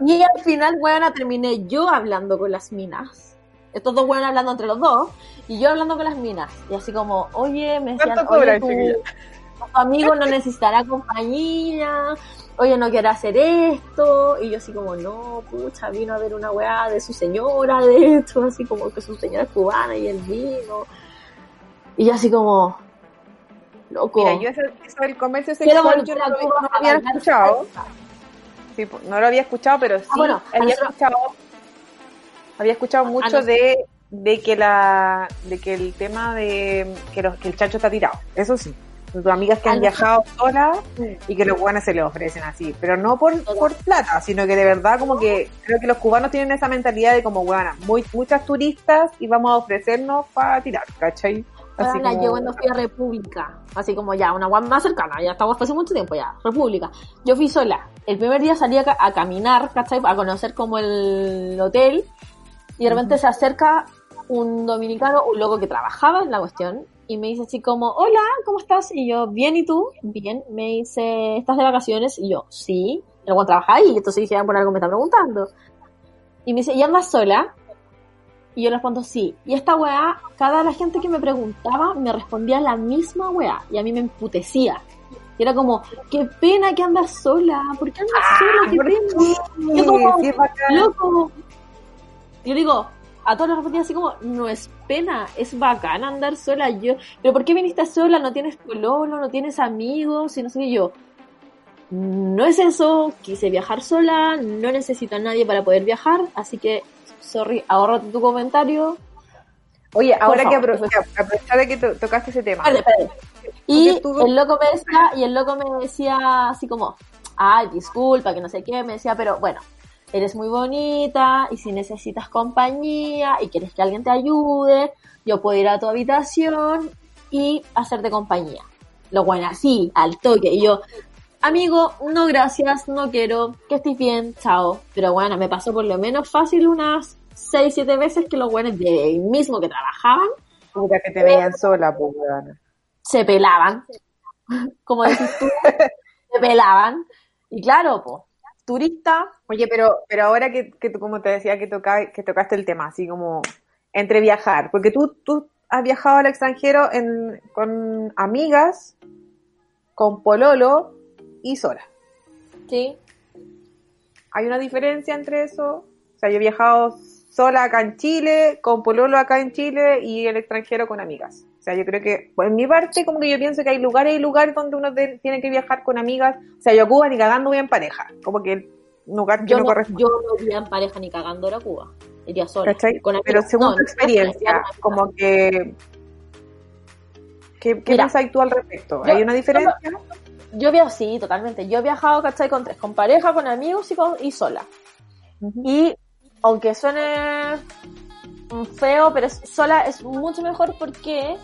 Y al final, weona, terminé yo hablando con las minas. Estos dos weones hablando entre los dos, y yo hablando con las minas. Y así como, oye, me decían, ¿Cuánto oye, tu, tu amigo no necesitará compañía, oye, no quiere hacer esto, y yo así como, no, pucha, vino a ver una weá de su señora, de esto, así como que su señora es cubana y él vino. Y yo así como, loco. Mira, yo eso, eso del comercio sexual yo no, lo- no había escuchado. Sí, no lo había escuchado, pero sí bueno, a había nosotros- escuchado había escuchado mucho de, de que la de que el tema de que, los, que el chacho está tirado. Eso sí. Tus amigas que han nos- viajado solas y que los buenos se les ofrecen así, pero no por, por plata, sino que de verdad como que creo que los cubanos tienen esa mentalidad de como, bueno, muy, muchas turistas y vamos a ofrecernos para tirar, ¿cachai? Así como- yo cuando fui a República, así como ya, una guapa más cercana, ya estamos hace mucho tiempo ya, República. Yo fui sola. El primer día salí a, a caminar, ¿cachai? A conocer como el hotel. Y de repente se acerca un dominicano, un loco que trabajaba en la cuestión, y me dice así como, hola, ¿cómo estás? Y yo, bien, ¿y tú? Bien. Me dice, ¿estás de vacaciones? Y yo, sí. Y luego trabaja ahí, entonces dije, "Ah, por algo me está preguntando. Y me dice, ¿y andas sola? Y yo le respondo sí. Y esta weá, cada la gente que me preguntaba me respondía la misma weá. Y a mí me emputecía. Y era como, qué pena que andas sola. ¿Por qué andas sola? Qué ¿por pena. Yo como, sí. Loco. Yo digo, a todos les respondía así como, no es pena, es bacán andar sola. Yo, pero ¿por qué viniste sola? ¿No tienes pololo? ¿No tienes amigos? Y no sé qué yo. No es eso, quise viajar sola, no necesito a nadie para poder viajar, así que, sorry, ahorrate tu comentario. Oye, ahora que, favor, aprovechar de que to- tocaste ese tema. Y tú- el loco me decía, y el loco me decía así como, ay, disculpa, que no sé qué, me decía, pero bueno, eres muy bonita, y si necesitas compañía, y quieres que alguien te ayude, yo puedo ir a tu habitación y hacerte compañía. Lo bueno, así, al toque, y yo, amigo, no gracias, no quiero, que estés bien, chao. Pero bueno, me pasó por lo menos fácil unas 6, 7 veces que los buenos de ahí mismo que trabajaban Puta, que te sola, pues, se pelaban, como decís tú, se pelaban. Y claro, pues, turista, Oye, pero, pero ahora que, que tú, como te decía, que, toca, que tocaste el tema, así como entre viajar, porque tú, tú has viajado al extranjero en, con amigas, con pololo y sola. ¿sí? ¿Hay una diferencia entre eso? O sea, yo he viajado sola acá en Chile, con pololo acá en Chile y el extranjero con amigas. O sea, yo creo que, por mi parte, como que yo pienso que hay lugares y lugares donde uno de- tiene que viajar con amigas. O sea, yo a Cuba ni cagando voy en pareja. Como que el lugar que Yo no, no, corresponde. yo no iría en pareja ni cagando a Cuba, iría sola. Pero según No, tu experiencia, como que... ¿Qué, qué Mira, tú al respecto? yo- ¿Hay una diferencia? Yo viajo, sí, totalmente. Yo he viajado, ¿cachai? Con tres, con pareja, con amigos y, con, y sola. Y aunque suene feo, pero es- sola es mucho mejor porque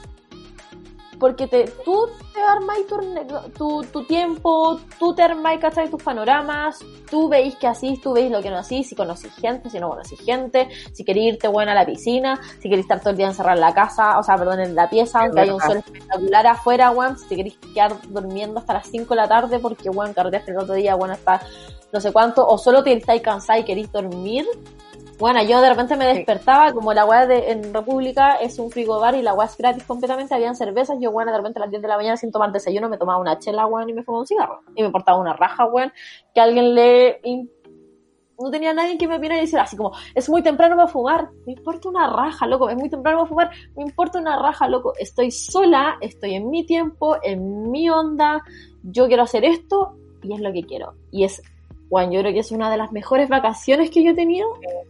porque te, tú te armas tu, tu, tu tiempo, tú te armas, ¿cachai? Tus panoramas, tú veis que así, tú veis lo que no así, si conocís gente, si no conocís gente, si queréis irte buena a la piscina, si queréis estar todo el día encerrado en la casa, o sea, perdón, en la pieza, Es aunque haya un sol espectacular afuera, weón, si te queréis quedar durmiendo hasta las 5 de la tarde porque, weón, carreteaste el otro día, bueno, hasta no sé cuánto, o solo te estáis cansada y queréis dormir, bueno, yo de repente me despertaba, como la weá de en República es un frigobar y la weá es gratis completamente, habían cervezas, yo bueno, de repente a las 10 de la mañana sin tomar desayuno me tomaba una chela, weón, y me fumaba un cigarro. Y me portaba una raja, weón, que alguien le... No tenía nadie que me viniera y decir así como, es muy temprano para fumar, me importa una raja, loco, es muy temprano para fumar, me importa una raja, loco, estoy sola, estoy en mi tiempo, en mi onda, yo quiero hacer esto y es lo que quiero. Y es, bueno, yo creo que es una de las mejores vacaciones que yo he tenido,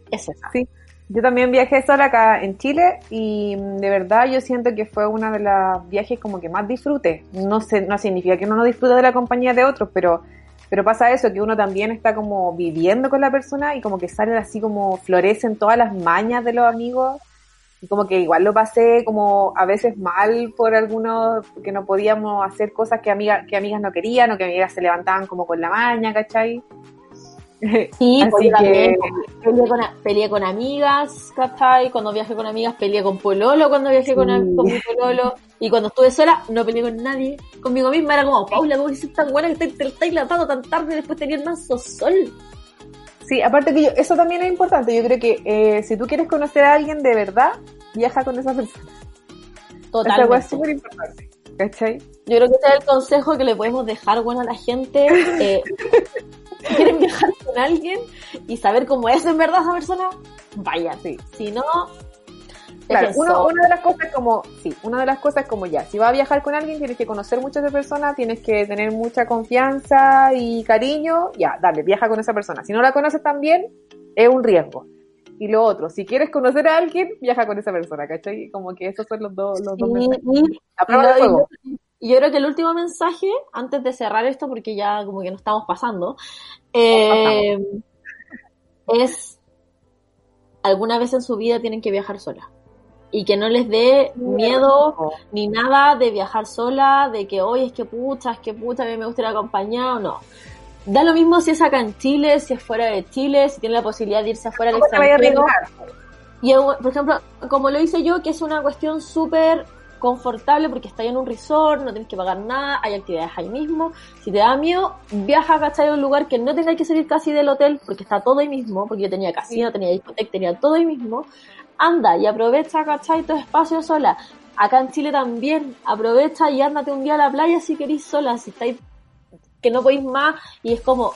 es esa. Sí. Yo también viajé sola acá en Chile y mm, de verdad yo siento que fue uno de los viajes como que más disfruté. No sé, no significa que uno no disfrute de la compañía de otros, pero, pero pasa eso, que uno también está como viviendo con la persona y como que salen así como florecen todas las mañas de los amigos y como que igual lo pasé como a veces mal por algunos, que no podíamos hacer cosas que, amigas que amigas no querían o que amigas se levantaban como con la maña, ¿cachai? Sí, Así pues que- peleé con, peleé con amigas, ¿cachai? Cuando viajé con amigas peleé con Pololo, cuando viajé con, Sí. con mi Pololo. Y cuando estuve sola, no peleé con nadie. Conmigo misma era como, Paula, ¿cómo sos tan buena que te, te estáis tan tarde y después tenías manso sol? Sí, aparte que yo, eso también es importante. Yo creo que eh, si tú quieres conocer a alguien de verdad, viaja con esa persona. Esa hueá es Totalmente. súper importante. ¿Cachai? Yo creo que ese es el consejo que le podemos dejar bueno a la gente. Eh, con alguien y saber cómo es en verdad esa persona, vaya. Sí. Si no, Claro, uno- una de las cosas como, sí, una de las cosas como ya, si vas a viajar con alguien tienes que conocer mucho a esa persona, tienes que tener mucha confianza y cariño, ya, dale, viaja con esa persona. Si no la conoces tan bien, es un riesgo. Y lo otro, si quieres conocer a alguien, viaja con esa persona, ¿cachai? Como que esos son los dos, los dos mensajes. y- La prueba de fuego. Y yo creo que el último mensaje, antes de cerrar esto, porque ya como que nos estamos pasando, eh, es alguna vez en su vida tienen que viajar sola. Y que no les dé miedo ni nada de viajar sola, de que hoy es que pucha, es que pucha, a mí me gusta ir acompañado, no. Da lo mismo si es acá en Chile, si es fuera de Chile, si tiene la posibilidad de irse afuera del ¿Cómo te vaya a extranjero. Y por ejemplo, como lo hice yo, que es una cuestión súper confortable porque está en un resort, no tienes que pagar nada, hay actividades ahí mismo. Si te da miedo, viaja ¿cachai? a un lugar que no tengáis que salir casi del hotel porque está todo ahí mismo, porque yo tenía casino, tenía discoteca, tenía todo ahí mismo. Anda y aprovecha, ¿cachai? Tu espacio sola. Acá en Chile también, aprovecha y ándate un día a la playa si queréis sola, si estáis que no podéis más y es como,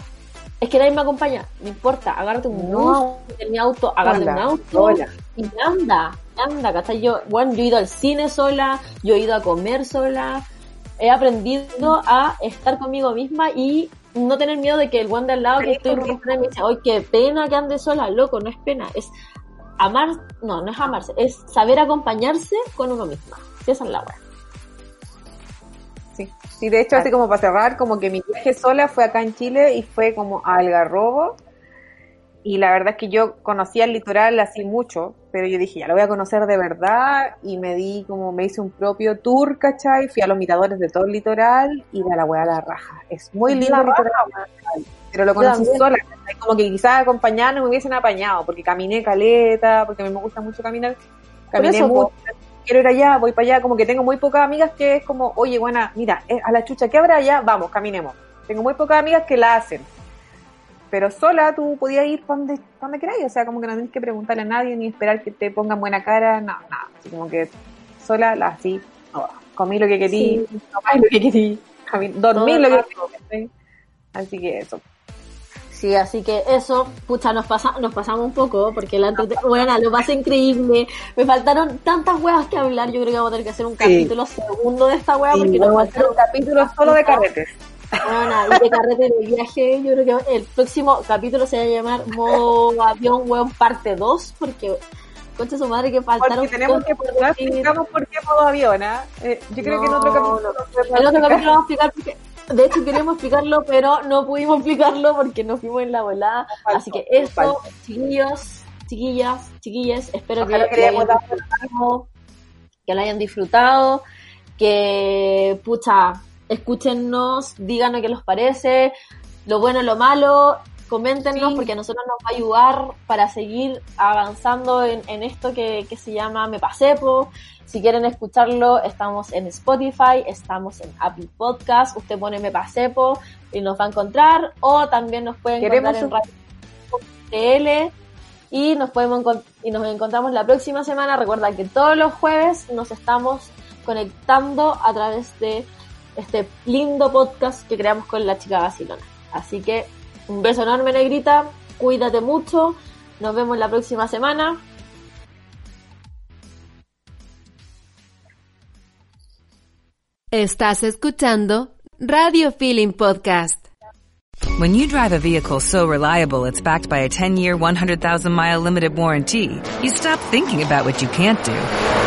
es que nadie me acompaña, no importa, agárrate un No. bus, en mi auto, agárrate un auto sola. y anda, anda, ¿cachai? Yo, bueno, yo he ido al cine sola, yo he ido a comer sola, he aprendido a estar conmigo misma y no tener miedo de que el buen de al lado que estoy me dice, ay, qué pena que ande sola, loco, no es pena, es amar, no, no es amarse, es saber acompañarse con uno misma. Esa es la wea. Sí. Sí, de hecho, así como para cerrar, como que mi viaje sola fue acá en Chile y fue como a Algarrobo. Y la verdad es que yo conocía el litoral así mucho, pero yo dije, ya lo voy a conocer de verdad y me di como, me hice un propio tour, ¿cachai? Fui a los miradores de todo el litoral y de la weá a la raja. Es muy lindo el litoral, pero lo conocí también. sola, ¿cachai? Como que quizás acompañando me hubiesen apañado, porque caminé caleta, porque a mí me gusta mucho caminar. Caminé eso, mucho, quiero ir allá, voy para allá, como que tengo muy pocas amigas que es como, oye, buena, mira, eh, a la chucha, ¿qué habrá allá? Vamos, caminemos. Tengo muy pocas amigas que la hacen. Pero sola tú podías ir donde, donde queráis, o sea, como que no tienes que preguntarle a nadie ni esperar que te pongan buena cara, no, nada. Así como que sola, la así, oh, comí lo que querí, tomé lo que querí, cami- dormí Todo lo que querí. Así que eso. Sí, así que eso, pucha, nos, pasa, nos pasamos un poco, porque la entrete- bueno, lo pasé increíble. Me faltaron tantas huevas que hablar. Yo creo que vamos a tener que hacer un capítulo segundo de esta hueá, porque Y nos hacer un faltaron capítulo solo de carretes. Bueno, y de carrete de viaje, yo creo que el próximo capítulo se va a llamar Modo Avión Weón Parte 2, porque concha su madre que faltaron Porque tenemos que no por decir. explicamos por qué modo avión, ¿ah? Eh, yo creo que en otro capítulo no. El otro explicar. capítulo vamos a explicar porque de hecho queríamos explicarlo, pero no pudimos explicarlo porque nos fuimos en la volada. Así que esto, chiquillos, chiquillas, chiquilles, espero que, Ojalá que hayan disfrutado, que lo hayan disfrutado, que pucha, escúchennos, díganos qué les parece, lo bueno, lo malo, coméntenos Sí. porque a nosotros nos va a ayudar para seguir avanzando en, en esto que, que se llama Me Pasepo. Si quieren escucharlo, estamos en Spotify, estamos en Apple Podcast, usted pone Me Pasepo y nos va a encontrar, o también nos pueden Queremos encontrar en Radio TL y nos podemos y nos encontramos la próxima semana. Recuerda que todos los jueves nos estamos conectando a través de este lindo podcast que creamos con la chica Basilona. Así que un beso enorme, negrita. Cuídate mucho. Nos vemos la próxima semana. Estás escuchando Radio Feeling Podcast. When you drive a vehicle so reliable it's backed by a 10-year, 100,000-mile limited warranty, you stop thinking about what you can't do